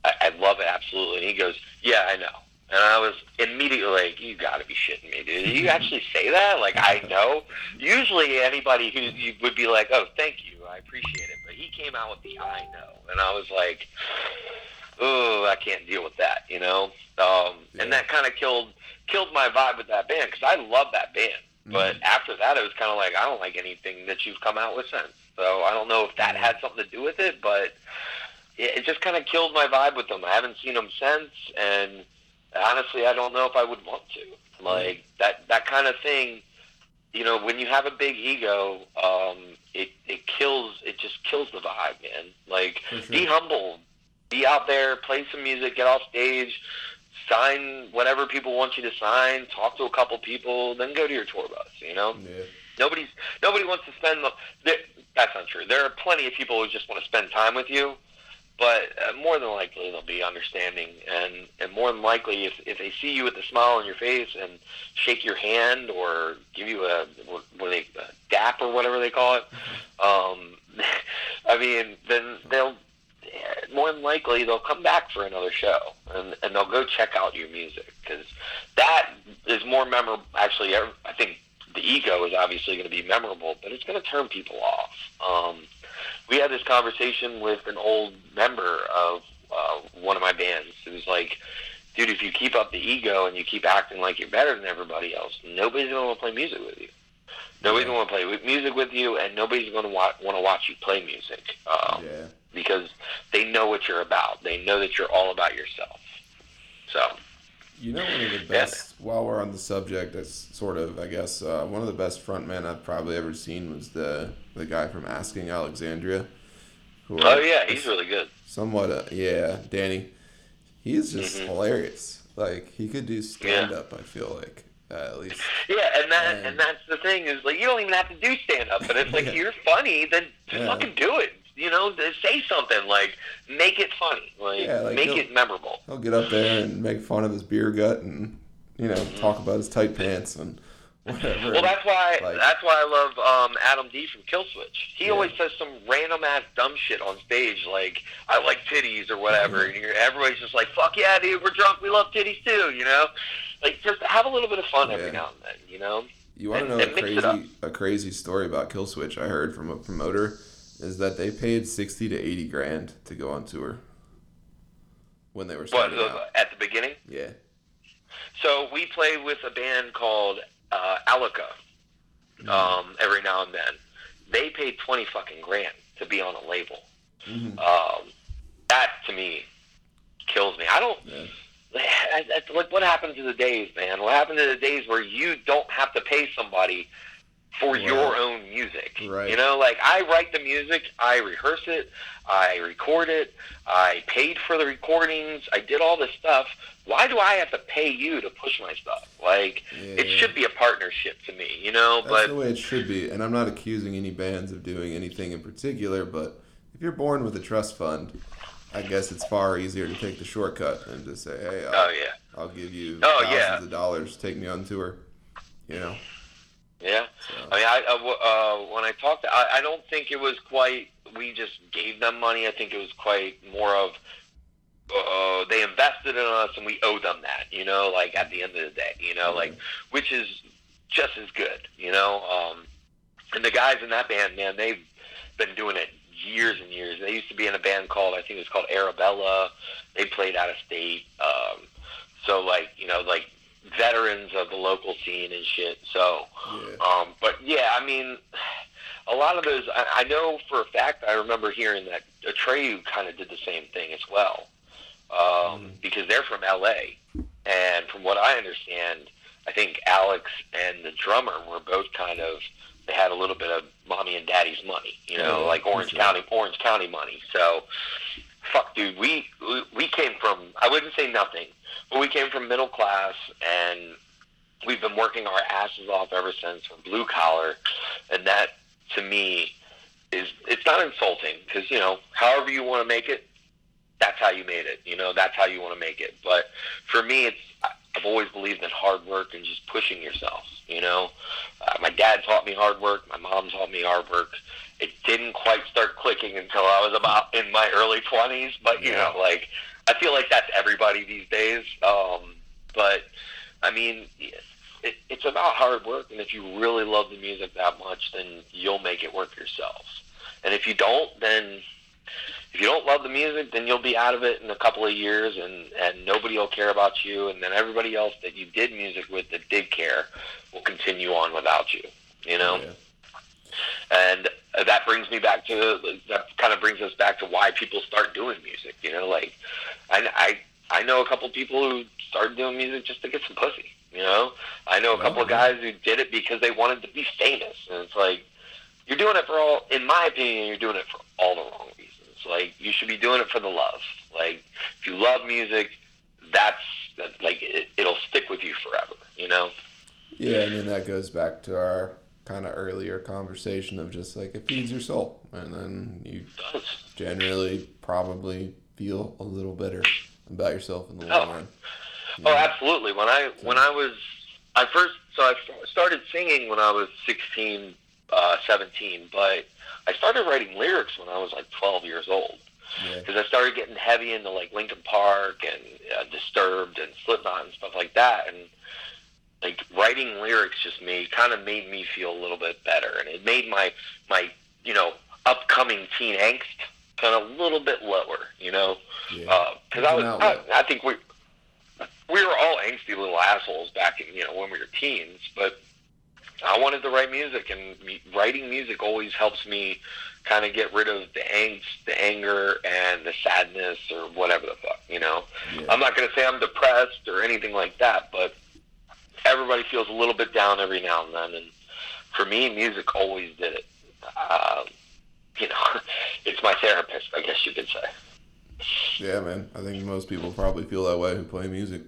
I, I love it absolutely. And he goes, yeah, I know. And I was immediately like, you got to be shitting me, dude. Did you actually say that? Like, I know. Usually anybody who you would be like, oh, thank you, I appreciate it. But he came out with the I know. And I was like, oh, I can't deal with that, you know? Um, Yeah. And that kind of killed killed my vibe with that band because I love that band. But after that, it was kind of like, I don't like anything that you've come out with since. So I don't know if that had something to do with it, but it, it just kind of killed my vibe with them. I haven't seen them since, and honestly, I don't know if I would want to. Like that that kind of thing. You know, when you have a big ego, um, it it kills. It just kills the vibe, man. Like, be humble, be out there, play some music, get off stage, sign whatever people want you to sign, talk to a couple people, then go to your tour bus. You know, Yeah. nobody's nobody wants to spend. The, that's not true. There are plenty of people who just want to spend time with you, but uh, more than likely they'll be understanding, and and more than likely if if they see you with a smile on your face and shake your hand or give you a what, what they a dap or whatever they call it, um, I mean then they'll more than likely they'll come back for another show and, and they'll go check out your music because that is more memorable. Actually, I I think the ego is obviously going to be memorable, but it's going to turn people off. Um, we had this conversation with an old member of uh, one of my bands who's like, dude, if you keep up the ego and you keep acting like you're better than everybody else, nobody's going to want to play music with you. Nobody's going to want to play music with you, and nobody's going to wa- want to watch you play music. Um, Yeah. because they know what you're about. They know that you're all about yourself. So. You know, one of the best. Yeah. While we're on the subject, that's sort of, I guess, uh, one of the best frontmen I've probably ever seen was the the guy from Asking Alexandria. Who oh yeah, he's really good. Somewhat, uh, yeah, Danny. He's just mm-hmm. hilarious. Like he could do stand up. Yeah. I feel like uh, at least. Yeah, and that and, and that's the thing is like you don't even have to do stand up, but it's like yeah. you're funny, then just yeah. fucking do it. You know, say something like make it funny, like, yeah, like make it memorable. He'll get up there and make fun of his beer gut and you know mm-hmm. talk about his tight pants and whatever. Well, that's why like, that's why I love um, Adam D from Killswitch. He yeah. always says some random ass dumb shit on stage, like I like titties or whatever, and you're, everybody's just like, "Fuck yeah, dude, we're drunk, we love titties too," you know. Like just have a little bit of fun every now and then, you know. You want to know and a crazy a crazy story about Killswitch? I heard from a promoter is that they paid sixty to eighty grand to go on tour when they were starting what, out. at the beginning. Yeah. So we play with a band called uh, Alica um, every now and then. They paid twenty fucking grand to be on a label. Mm-hmm. Um, that to me kills me. I don't. Yeah. Like what happened to the days, man? What happened to the days where you don't have to pay somebody for right. your own music. Right. You know, like I write the music, I rehearse it, I record it, I paid for the recordings, I did all this stuff. Why do I have to pay you to push my stuff? Like yeah. it should be a partnership to me, you know. That's but the way it should be. And I'm not accusing any bands of doing anything in particular, but if you're born with a trust fund, I guess it's far easier to take the shortcut than to say, "Hey, oh, I'll, oh yeah, I'll give you oh, thousands yeah. of dollars, take me on tour," you know. Yeah, so. I mean, I uh, uh, when I talked, I, I don't think it was quite. We just gave them money. I think it was quite more of uh, they invested in us, and we owe them that. You know, like at the end of the day, you know, mm-hmm. like which is just as good. You know, um, and the guys in that band, man, they've been doing it years and years. They used to be in a band called I think it was called Arabella. They played out of state. Um, so like you know like veterans of the local scene and shit. So, yeah. um, but yeah, I mean, a lot of those, I, I know for a fact, I remember hearing that Atreyu kind of did the same thing as well, um, mm. because they're from LA, and from what I understand, I think Alex and the drummer were both kind of they had a little bit of mommy and daddy's money, you know, yeah, like Orange County, Orange County money. So, fuck, dude, we we came from I wouldn't say nothing but we came from middle class, and we've been working our asses off ever since from blue collar, and that to me is it's not insulting because you know however you want to make it, that's how you made it. You know that's how you want to make it. But for me, it's I've always believed in hard work and just pushing yourself. You know, uh, my dad taught me hard work. My mom taught me hard work. It didn't quite start clicking until I was about in my early twenties. But you know, like I feel like that's everybody these days. Um, but I mean, it, it's about hard work, and if you really love the music that much, then you'll make it work yourself. And if you don't, then if you don't love the music, then you'll be out of it in a couple of years, and and nobody will care about you, and then everybody else that you did music with that did care will continue on without you. You know. Yeah. And Uh, that brings me back to that kind of brings us back to why people start doing music. You know, like I I I know a couple people who started doing music just to get some pussy. You know, I know a couple of guys who did it because they wanted to be famous, and it's like you're doing it for all. In my opinion, you're doing it for all the wrong reasons. Like you should be doing it for the love. Like if you love music, that's like it, it'll stick with you forever. You know. Yeah, and then that goes back to our kind of earlier conversation of just like it feeds your soul, and then you generally probably feel a little better about yourself in the long oh. run. Oh, absolutely. When I when I was I first so I started singing when I was 16, uh, 17, but I started writing lyrics when I was like 12 years old. Because yeah. I started getting heavy into like Linkin Park and uh, Disturbed and Slipknot and stuff like that, and like writing lyrics just made kind of made me feel a little bit better, and it made my my you know upcoming teen angst kind of a little bit lower, you know, because yeah. uh, I was I, I think we we were all angsty little assholes back in you know when we were teens, but I wanted to write music, and me, writing music always helps me kind of get rid of the angst, the anger, and the sadness, or whatever the fuck. You know, Yeah. I'm not gonna say I'm depressed or anything like that, but everybody feels a little bit down every now and then, and for me, music always did it. Um, you know, it's my therapist, I guess you could say. Yeah, man. I think most people probably feel that way who play music.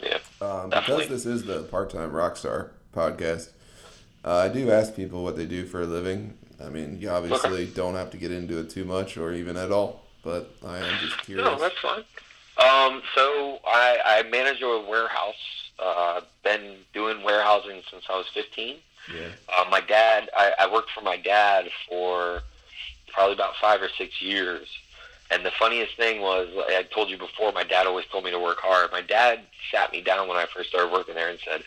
Yeah. Um, because this is the part time rockstar podcast, uh, I do ask people what they do for a living. I mean, you obviously don't have to get into it too much or even at all, but I am just curious. No, that's fine. Um, so I, I manage a warehouse. Uh, been doing warehousing since I was 15. yeah. Uh, my dad, I, I worked for my dad for probably about five or six years. And the funniest thing was, like I told you before, my dad always told me to work hard. My dad sat me down when I first started working there and said,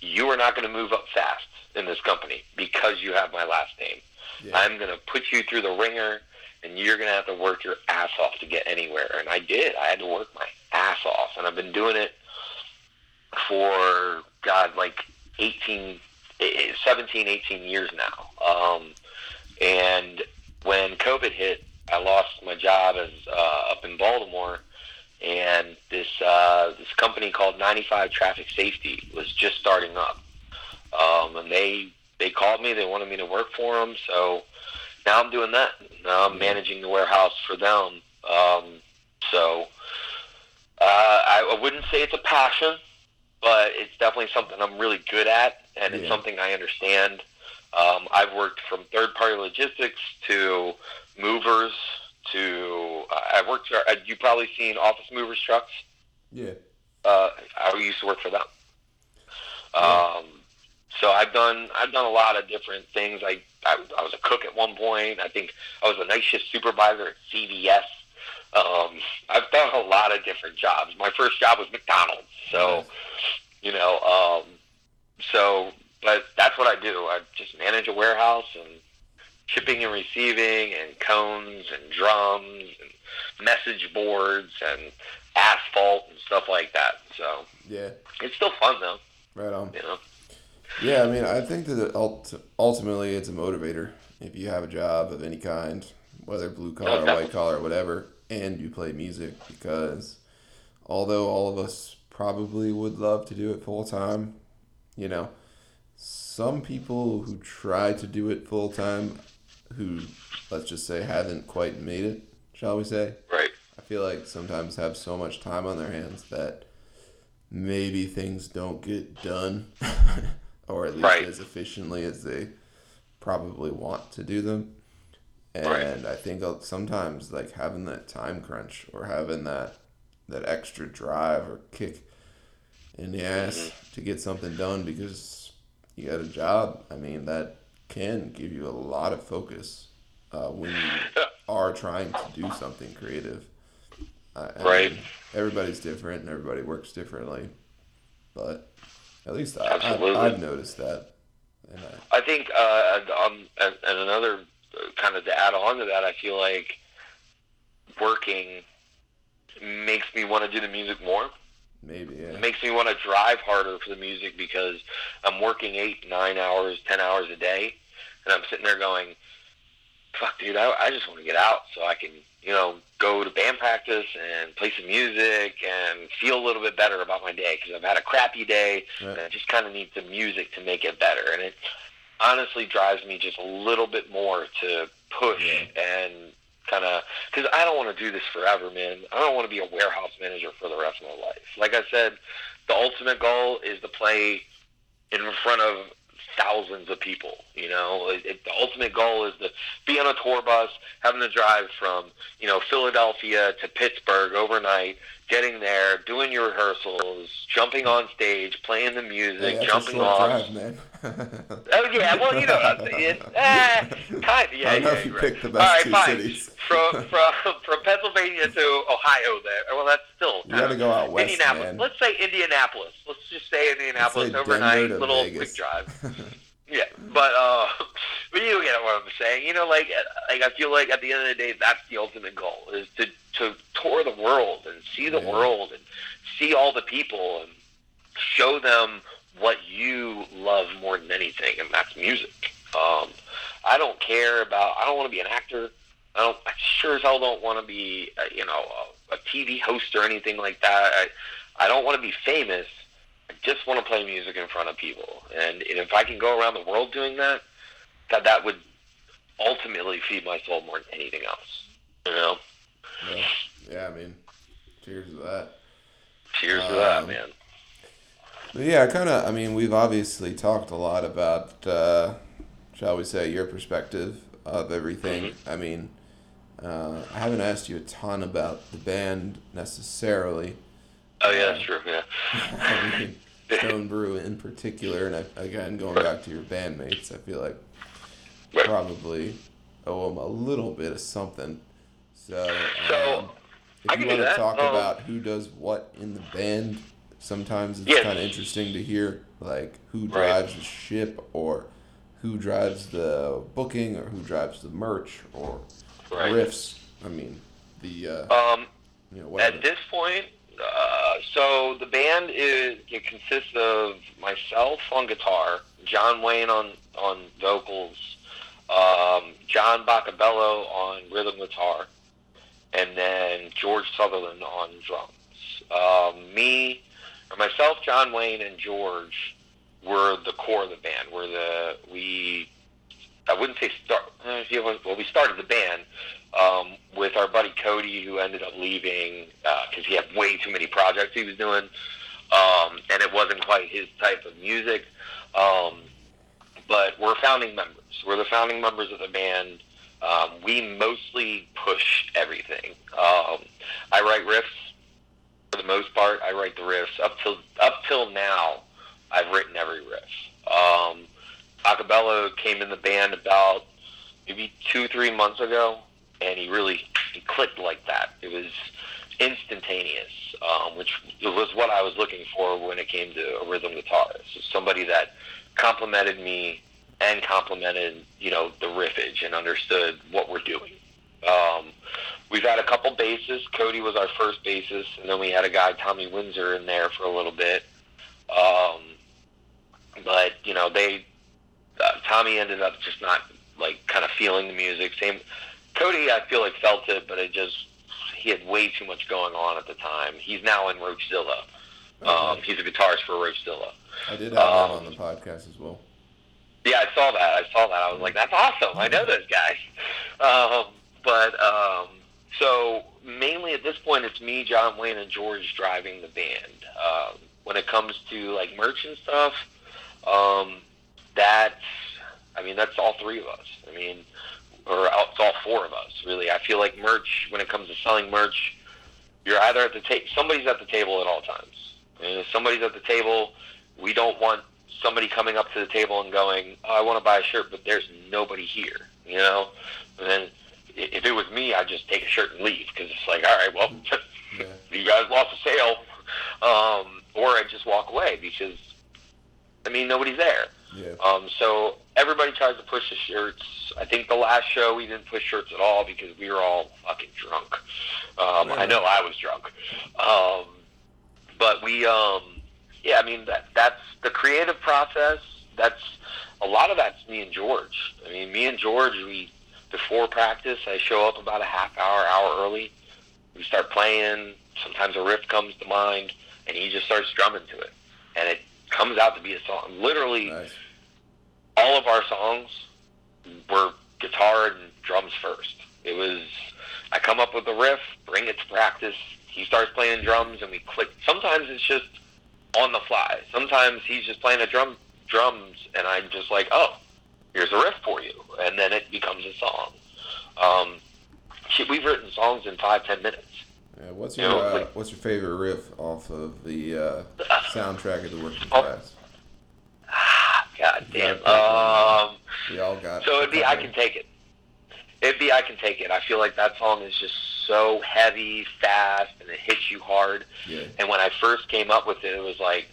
"You are not going to move up fast in this company because you have my last name. Yeah. I'm going to put you through the ringer, and you're going to have to work your ass off to get anywhere." And I did. I had to work my ass off, and I've been doing it for God, like 18, eh, 17, 18 years now. Um, and when COVID hit, I lost my job as uh, up in Baltimore, and this uh, this company called 95 Traffic Safety was just starting up, um, and they they called me. They wanted me to work for them, so now I'm doing that. Now I'm managing the warehouse for them. Um, so uh, I, I wouldn't say it's a passion, but it's definitely something I'm really good at, and it's something I understand. Um, I've worked from third party logistics to movers to uh, I've worked. For, uh, you probably seen office movers trucks. Yeah. Uh, I used to work for them. Yeah. Um, so I've done I've done a lot of different things. I, I I was a cook at one point. I think I was a night shift supervisor at CVS. Um, I've done a lot of different jobs. My first job was McDonald's. So you know, um, so but that's what I do. I just manage a warehouse and shipping and receiving and cones and drums and message boards and asphalt and stuff like that. So Yeah. it's still fun though, Right on. you know. Yeah, I mean, I think that ultimately it's a motivator. If you have a job of any kind, whether blue collar, Oh, white definitely. collar, whatever, and you play music, because although all of us probably would love to do it full time, you know, some people who try to do it full time, who let's just say haven't quite made it, shall we say, Right. I feel like sometimes have so much time on their hands that maybe things don't get done, or at least Right. as efficiently as they probably want to do them. And Right. I think sometimes like having that time crunch or having that that extra drive or kick in the ass Mm-hmm. to get something done because you got a job. I mean that can give you a lot of focus uh, when you are trying to do something creative. Uh, Right. mean, everybody's different and everybody works differently, but at least I, i've noticed that. And I, I think, uh, um, and, and another kind of to add on to that, I feel like working makes me want to do the music more. maybe It makes me want to drive harder for the music because I'm working eight, nine hours, ten hours a day, and I'm sitting there going, "Fuck, dude, I, I just want to get out so I can, you know, go to band practice and play some music and feel a little bit better about my day because I've had a crappy day Right. and I just kind of need the music to make it better." And it honestly drives me just a little bit more to push and kind of because I don't want to do this forever, man. I don't want to be a warehouse manager for the rest of my life. Like I said, the ultimate goal is to play in front of thousands of people. You know, it, it, the ultimate goal is to be on a tour bus, having to drive from you know Philadelphia to Pittsburgh overnight, getting there, doing your rehearsals, jumping on stage, playing the music, a jumping off. drive, man. Oh yeah, well you know, it, eh, kind yeah, I yeah, if you right. picked the All best right, two fine. cities. from from from Pennsylvania to Ohio. There, well, that's still You gotta go out west, Indianapolis. man. Let's say Indianapolis. Let's just say Indianapolis overnight, to little Vegas. quick drive. Yeah, but uh, but you get what I'm saying. You know, like like I feel like at the end of the day, that's the ultimate goal is to to tour the world and see the Yeah. world and see all the people and show them what you love more than anything, and that's music. Um, I don't care about. I don't want to be an actor. I don't. I sure as hell don't want to be, uh, you know, a, a TV host or anything like that. I, I don't want to be famous. I just want to play music in front of people, and, and if I can go around the world doing that, that that would ultimately feed my soul more than anything else. You know. Yeah, yeah I mean, cheers to that. Cheers um, to that, um, man. Yeah, kind of. I mean, we've obviously talked a lot about, uh, shall we say, your perspective of everything. Mm-hmm. I mean, uh, I haven't asked you a ton about the band necessarily. Oh yeah, that's true. Yeah. Stone Brew in particular, and I, again going back to your bandmates, I feel like probably owe them a little bit of something. So, um, if you want to talk um, about who does what in the band, sometimes it's yes. kind of interesting to hear like who drives right. the ship or who drives the booking or who drives the merch or right. riffs. I mean, the uh, um, you know, at this point, uh, so the band is it consists of myself on guitar, John Wayne on on vocals, um, John Bacabello on rhythm guitar, and then George Sutherland on drums. Um, me, or myself, John Wayne, and George were the core of the band. We're the we. I wouldn't say start. Eh, well, we started the band um, with our buddy Cody, who ended up leaving because uh, he had way too many projects he was doing, um, and it wasn't quite his type of music. Um, but we're founding members. We're the founding members of the band. Um, we mostly push everything. Um, I write riffs for the most part. I write the riffs up till up till now. I've written every riff. Um, Acapella came in the band about maybe two, three months ago, and he really he clicked like that. It was instantaneous, um, which was what I was looking for when it came to a rhythm guitarist. So somebody that complimented me and complimented, you know, the riffage and understood what we're doing. Um, we've had a couple basses. Cody was our first bassist, and then we had a guy, Tommy Windsor, in there for a little bit. Um, but you know, they uh, Tommy ended up just not like kind of feeling the music. Same Cody, I feel like felt it, but it just he had way too much going on at the time. He's now in Roachzilla. Okay. Um, he's a guitarist for Roachzilla. I did have um, him on the podcast as well. Yeah, I saw that. I saw that. I was like, that's awesome. I know those guys. Um, but um, so mainly at this point, it's me, John Wayne, and George driving the band. Um, when it comes to like merch and stuff, um, that's I mean that's all three of us. I mean, or it's all four of us really. I feel like merch when it comes to selling merch, you're either at the table. Somebody's at the table at all times. And if somebody's at the table, we don't want somebody coming up to the table and going, oh, "I want to buy a shirt," but there's nobody here. You know, and then if it was me, I'd just take a shirt and leave because it's like, all right, well, yeah. you guys lost a sale, um, or I'd just walk away because I mean nobody's there. Yeah. Um, so everybody tries to push the shirts. I think the last show we didn't push shirts at all because we were all fucking drunk. Um, yeah. I know I was drunk, um, but we, um, yeah, I mean that that's the creative process. That's a lot of that's me and George. I mean, me and George, we before practice, I show up about a half hour, hour early. We start playing. Sometimes a riff comes to mind, and he just starts drumming to it, and it comes out to be a song. Literally, nice. All of our songs were guitar and drums first. It was I come up with a riff, bring it to practice. He starts playing drums, and we click. Sometimes it's just on the fly. Sometimes he's just playing a drum drums, and I'm just like, oh, here's a riff for you, and then it becomes a song. Um, we've written songs in five ten minutes. Yeah, what's your you know, uh, like, what's your favorite riff off of the uh, soundtrack of the working oh, class? God damn. Um, we all got. So it'd be I can take it. It'd be I can take it. I feel like that song is just so heavy, fast, and it hits you hard. Yeah. And when I first came up with it, it was like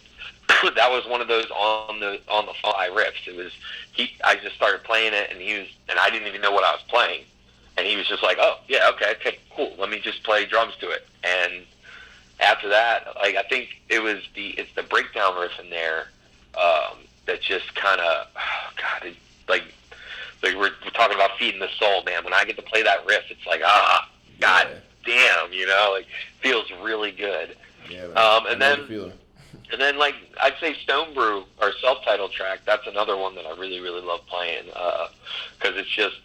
that was one of those on the on the fly riffs. It was he. I just started playing it, and he was, and I didn't even know what I was playing, and he was just like, "Oh, yeah, okay, okay, cool. Let me just play drums to it." And after that, like I think it was the it's the breakdown riff in there um, that just kind of, oh, God, it, like, like we're, we're talking about feeding the soul, man. When I get to play that riff, it's like, ah, God damn, you know, like feels really good. Yeah. man. Um, and then- the. And then, like I'd say, Stone Brew, our self-titled track, that's another one that I really, really love playing because it's just,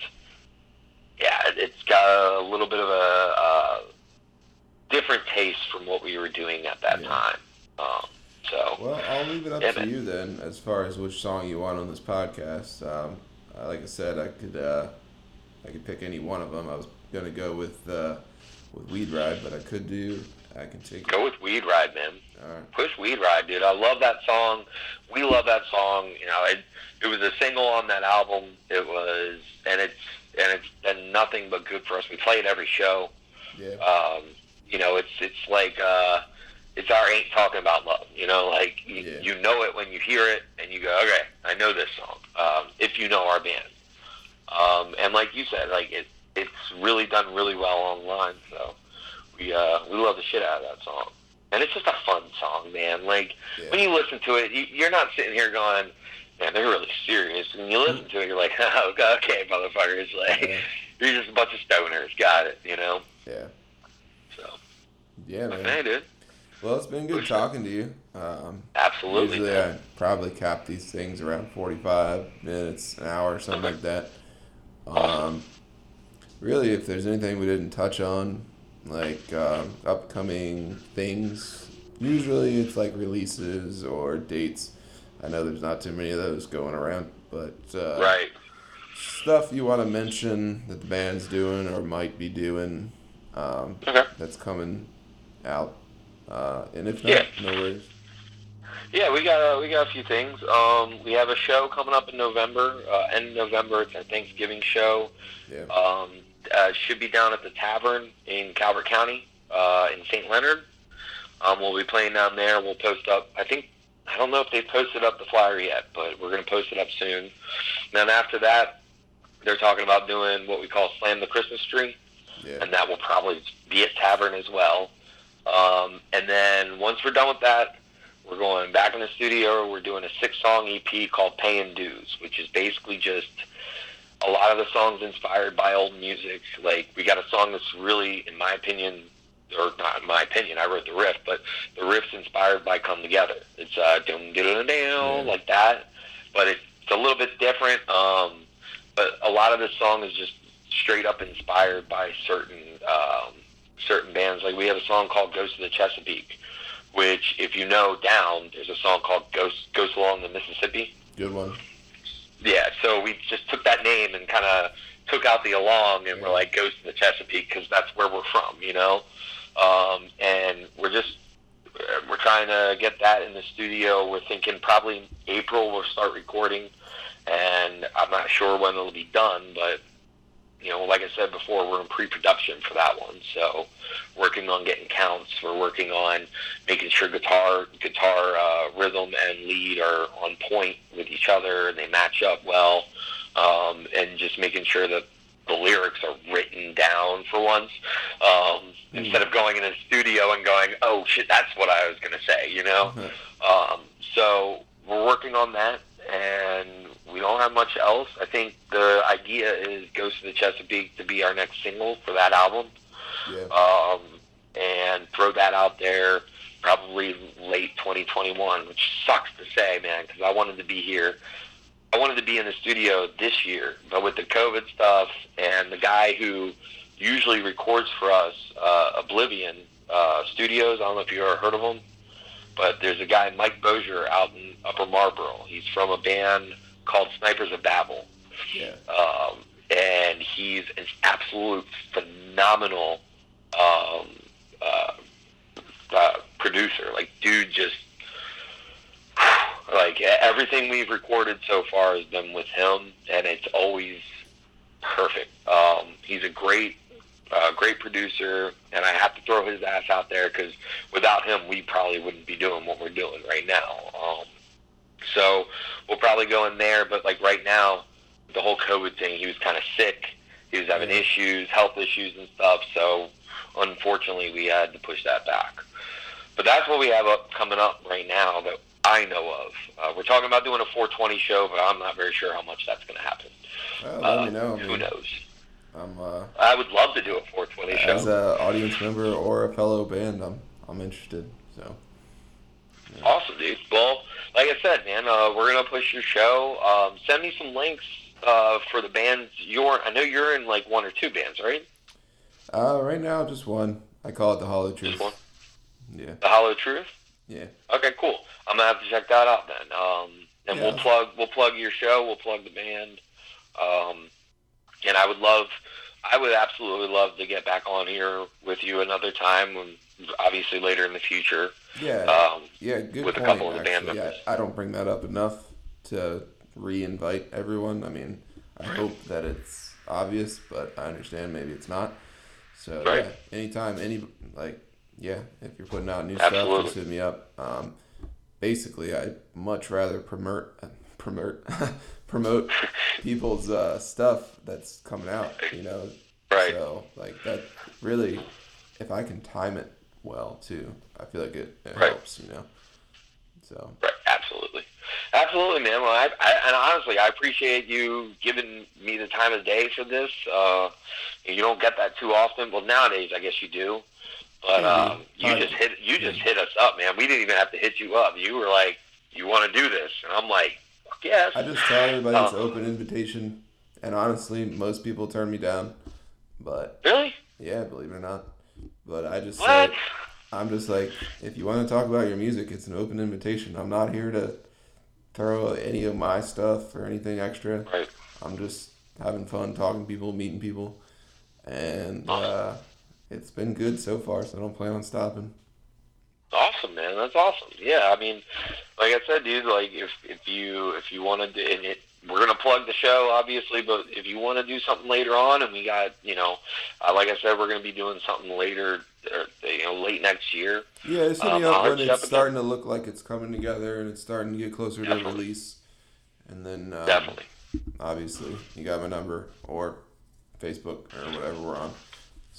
yeah, it's got a little bit of a, uh different taste from what we were doing at that Yeah. time. Um, so Well, I'll leave it up Yeah, to man. you then, as far as which song you want on this podcast. Um, like I said, I could uh, I could pick any one of them. I was gonna go with uh, with Weed Ride, but I could do. I can take. go with Weed Ride, man. Right. Push Weed Ride, dude. I love that song. We love that song. You know, it, it was a single on that album. It was, and it's and it's been nothing but good for us. We play it every show. Yeah. um, you know, it's it's like uh, it's our ain't talking about love. You know, like you, Yeah. you know it when you hear it, and you go, okay, I know this song. Um, if you know our band, um, and like you said, like it it's really done really well online. So we uh, we love the shit out of that song, and it's just a fun song, man. Like Yeah. when you listen to it, you, you're not sitting here going. Man, they're really serious. And you listen to it, you're like, oh, okay, motherfuckers. Like, Yeah. you're just a bunch of stoners. Got it, you know? Yeah. So, Yeah, man. hey, dude. Well, it's been good talking to you. Um, Absolutely. usually man. I probably cap these things around 45 minutes, an hour, or something like that. Um, really, if there's anything we didn't touch on, like um, upcoming things, usually it's like releases or dates. I know there's not too many of those going around, but uh, Right. stuff you want to mention that the band's doing or might be doing um, Okay. that's coming out. Uh, and if not, Yeah. no worries. Yeah, we got uh, we got a few things. Um, we have a show coming up in November. Uh, end of November. It's our Thanksgiving show. Yeah. Um, uh, should be down at the Tavern in Calvert County uh, in St. Leonard. Um, we'll be playing down there. We'll post up. I think I don't know if they posted up the flyer yet, but we're going to post it up soon. then after that, they're talking about doing what we call Slam the Christmas Tree. Yeah. and that will probably be at Tavern as well. Um, and then once we're done with that, we're going back in the studio. We're doing a six-song EP called "Paying Dues," which is basically just a lot of the songs inspired by old music. Like we got a song that's really, in my opinion, or not in my opinion, I wrote the riff, but the riff's inspired by "Come Together." It's uh, dum dum like that, but it's, it's a little bit different. Um, but a lot of this song is just straight up inspired by certain um, certain bands. Like we have a song called "Ghost of the Chesapeake," which, if you know, down there's a song called "Ghost Ghost Along the Mississippi." Good one. Yeah, so we just took that name and kind of took out the along, and we're like "Ghost of the Chesapeake" because that's where we're from, you know. Um, and we're just we're trying to get that in the studio. We're thinking probably April we'll start recording, and I'm not sure when it'll be done, but you know, like I said before, we're in pre-production for that one. So, working on getting counts. We're working on making sure guitar, guitar uh, rhythm and lead are on point with each other. And they match up well, um, and just making sure that the lyrics are written down for once, um, Mm. instead of going in a studio and going, "Oh shit, that's what I was gonna say," you know. Um, so we're working on that, and we don't have much else. I think the idea is "Ghost of the Chesapeake" to be our next single for that album, Yeah. um, and throw that out there probably late 2021, which sucks to say, man, because I wanted to be here. I wanted to be in the studio this year, but with the COVID stuff and the guy who usually records for us, uh, Oblivion uh, Studios. I don't know if you ever heard of him, but there's a guy, Mike Bozier, out in Upper Marlboro. He's from a band called Snipers of Babel, Yeah. um, and he's an absolute phenomenal um, uh, uh, producer. Like, dude, just like everything we've recorded so far has been with him, and it's always perfect. Um, he's a great, uh, great producer, and I have to throw his ass out there because without him, we probably wouldn't be doing what we're doing right now. Um, so we'll probably go in there, but like right now, the whole COVID thing, he was kind of sick. He was having issues, health issues and stuff. So unfortunately, we had to push that back. But that's what we have up coming up right now that I know of. Uh, we're talking about doing a 420 show, but I'm not very sure how much that's going to happen. Well, let Uh, me know. Who mean, knows? I'm uh, I would love to do a 420 as show. a audience member or a fellow band, I'm I'm interested. So Awesome, dude. Well, like I said, man, uh, we're gonna push your show. Um, send me some links uh, for the bands. You're, I know you're in like one or two bands, right? uh, right now, just one. I call it the Hollow Truth. Just one. Yeah, The Hollow Truth. yeah. Okay, cool. I'm gonna have to check that out then. Um, and we'll plug we'll plug your show. We'll plug the band. Um, and I would love, I would absolutely love to get back on here with you another time. When obviously later in the future. Yeah, Um, yeah, good with a point. couple of the band members. I, I don't bring that up enough to re-invite everyone. I mean, I hope that it's obvious, but I understand maybe it's not. So Right. yeah, anytime, any like, yeah, if you're putting out new Absolutely. stuff, just hit me up. Um, basically, I'd much rather promote promote promote people's uh, stuff that's coming out. You know, Right. so like that really, if I can time it well too, I feel like it, it Right. helps. You know. So Right, absolutely, absolutely, man. Well, I, I, and honestly, I appreciate you giving me the time of day for this. Uh, you don't get that too often. Well, nowadays, I guess you do. But um, you just hit you just hit us up, man. We didn't even have to hit you up. You were like, "You want to do this?" And I'm like, "Fuck "Yes." I just tell everybody it's Oh. open invitation, and honestly, most people turn me down. But really? yeah, believe it or not. But I just What? say, I'm just like, if you want to talk about your music, it's an open invitation. I'm not here to throw any of my stuff or anything extra. Right. I'm just having fun talking to people, meeting people, and uh, it's been good so far. So I don't plan on stopping. Awesome, man. That's awesome. Yeah, I mean, like I said, dude. Like if if you if you want to, do, and it, we're gonna plug the show, obviously. But if you want to do something later on, and we got, you know, uh, like I said, we're gonna be doing something later, or, you know, late next year. Yeah, me Um, up when it's up starting to look like it's coming together and it's starting to get closer to release. And then um, Definitely. obviously you got my number or Facebook or whatever we're on.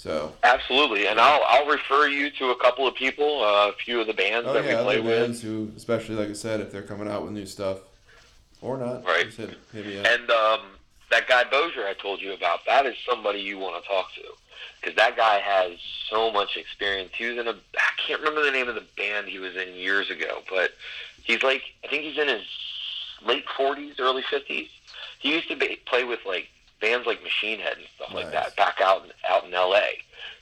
So Absolutely, and I'll I'll refer you to a couple of people, uh, a few of the bands oh that yeah, we play with, who, especially like I said, if they're coming out with new stuff or not, Right. hit, hit and um, that guy Bozier I told you about. That is somebody you want to talk to, because that guy has so much experience. He was in a I can't remember the name of the band he was in years ago, but he's like I think he's in his late forties, early fifties. He used to be, play with like bands like Machine Head and stuff like that back out in, out in L.A.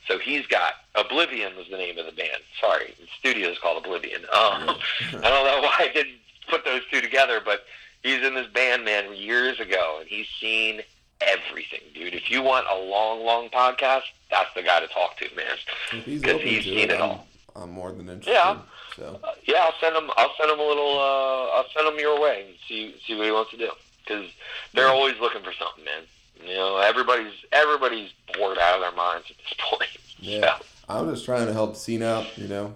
So he's got Oblivion was the name of the band. Sorry, the studio is called Oblivion. Um, I don't know why I didn't put those two together, but he's in this band, man, years ago, and he's seen everything, dude. If you want a long, long podcast, that's the guy to talk to, man. if he's he's seen it, it I'm, all. I'm more than interested. Yeah. So Uh, yeah, I'll send him. I'll send him a little. Uh, I'll send him your way and see see what he wants to do. Because they're Yeah. always looking for something, man. You know, everybody's everybody's bored out of their minds at this point. yeah, I'm just trying to help scene out. You know,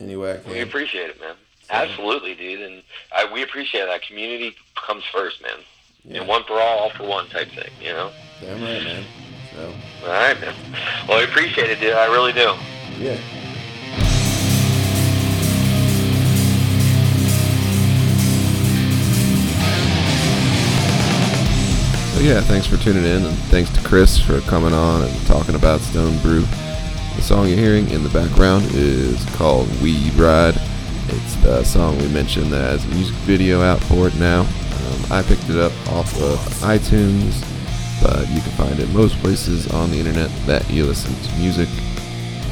any way I So we appreciate it, man. So- Absolutely, dude, and I, we appreciate that. Community comes first, man. Yeah, And one for all, all for one type thing. You know. damn right, man. So All right, man. Well, I appreciate it, dude. I really do. yeah. Yeah, thanks for tuning in, and thanks to Chris for coming on and talking about Stone Brew. The song you're hearing in the background is called Weed Ride. It's the song we mentioned that has a music video out for it now. Um, I picked it up off of iTunes, but you can find it most places on the internet that you listen to music.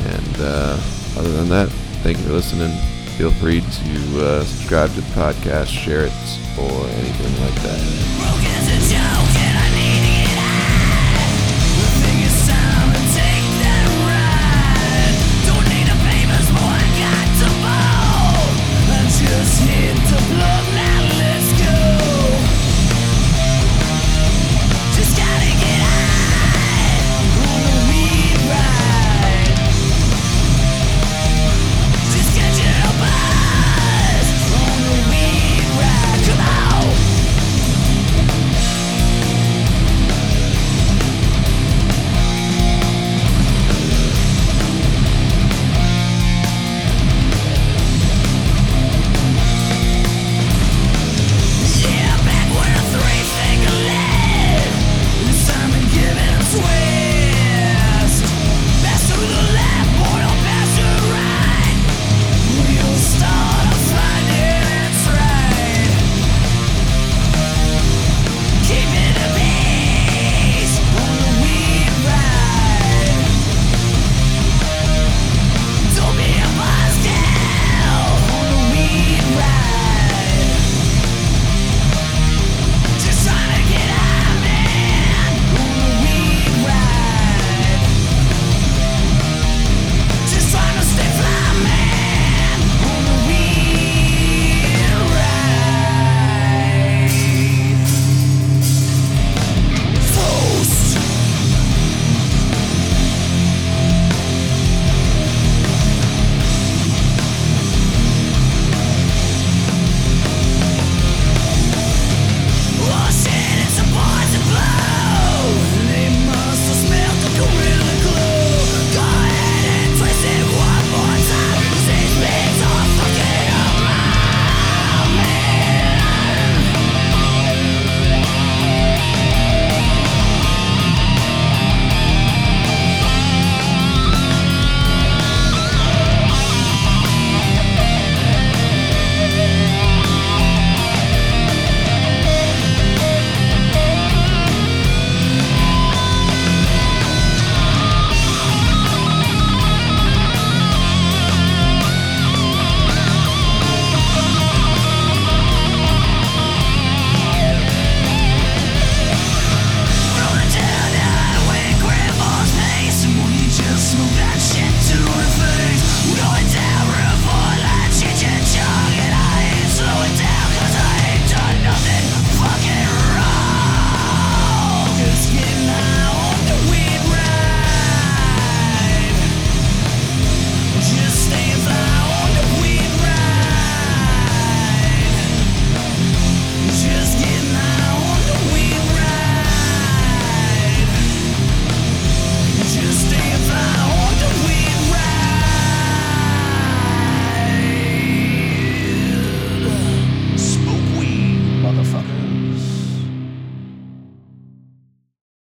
And uh, other than that, thank you for listening. Feel free to uh, subscribe to the podcast, share it, or anything like that.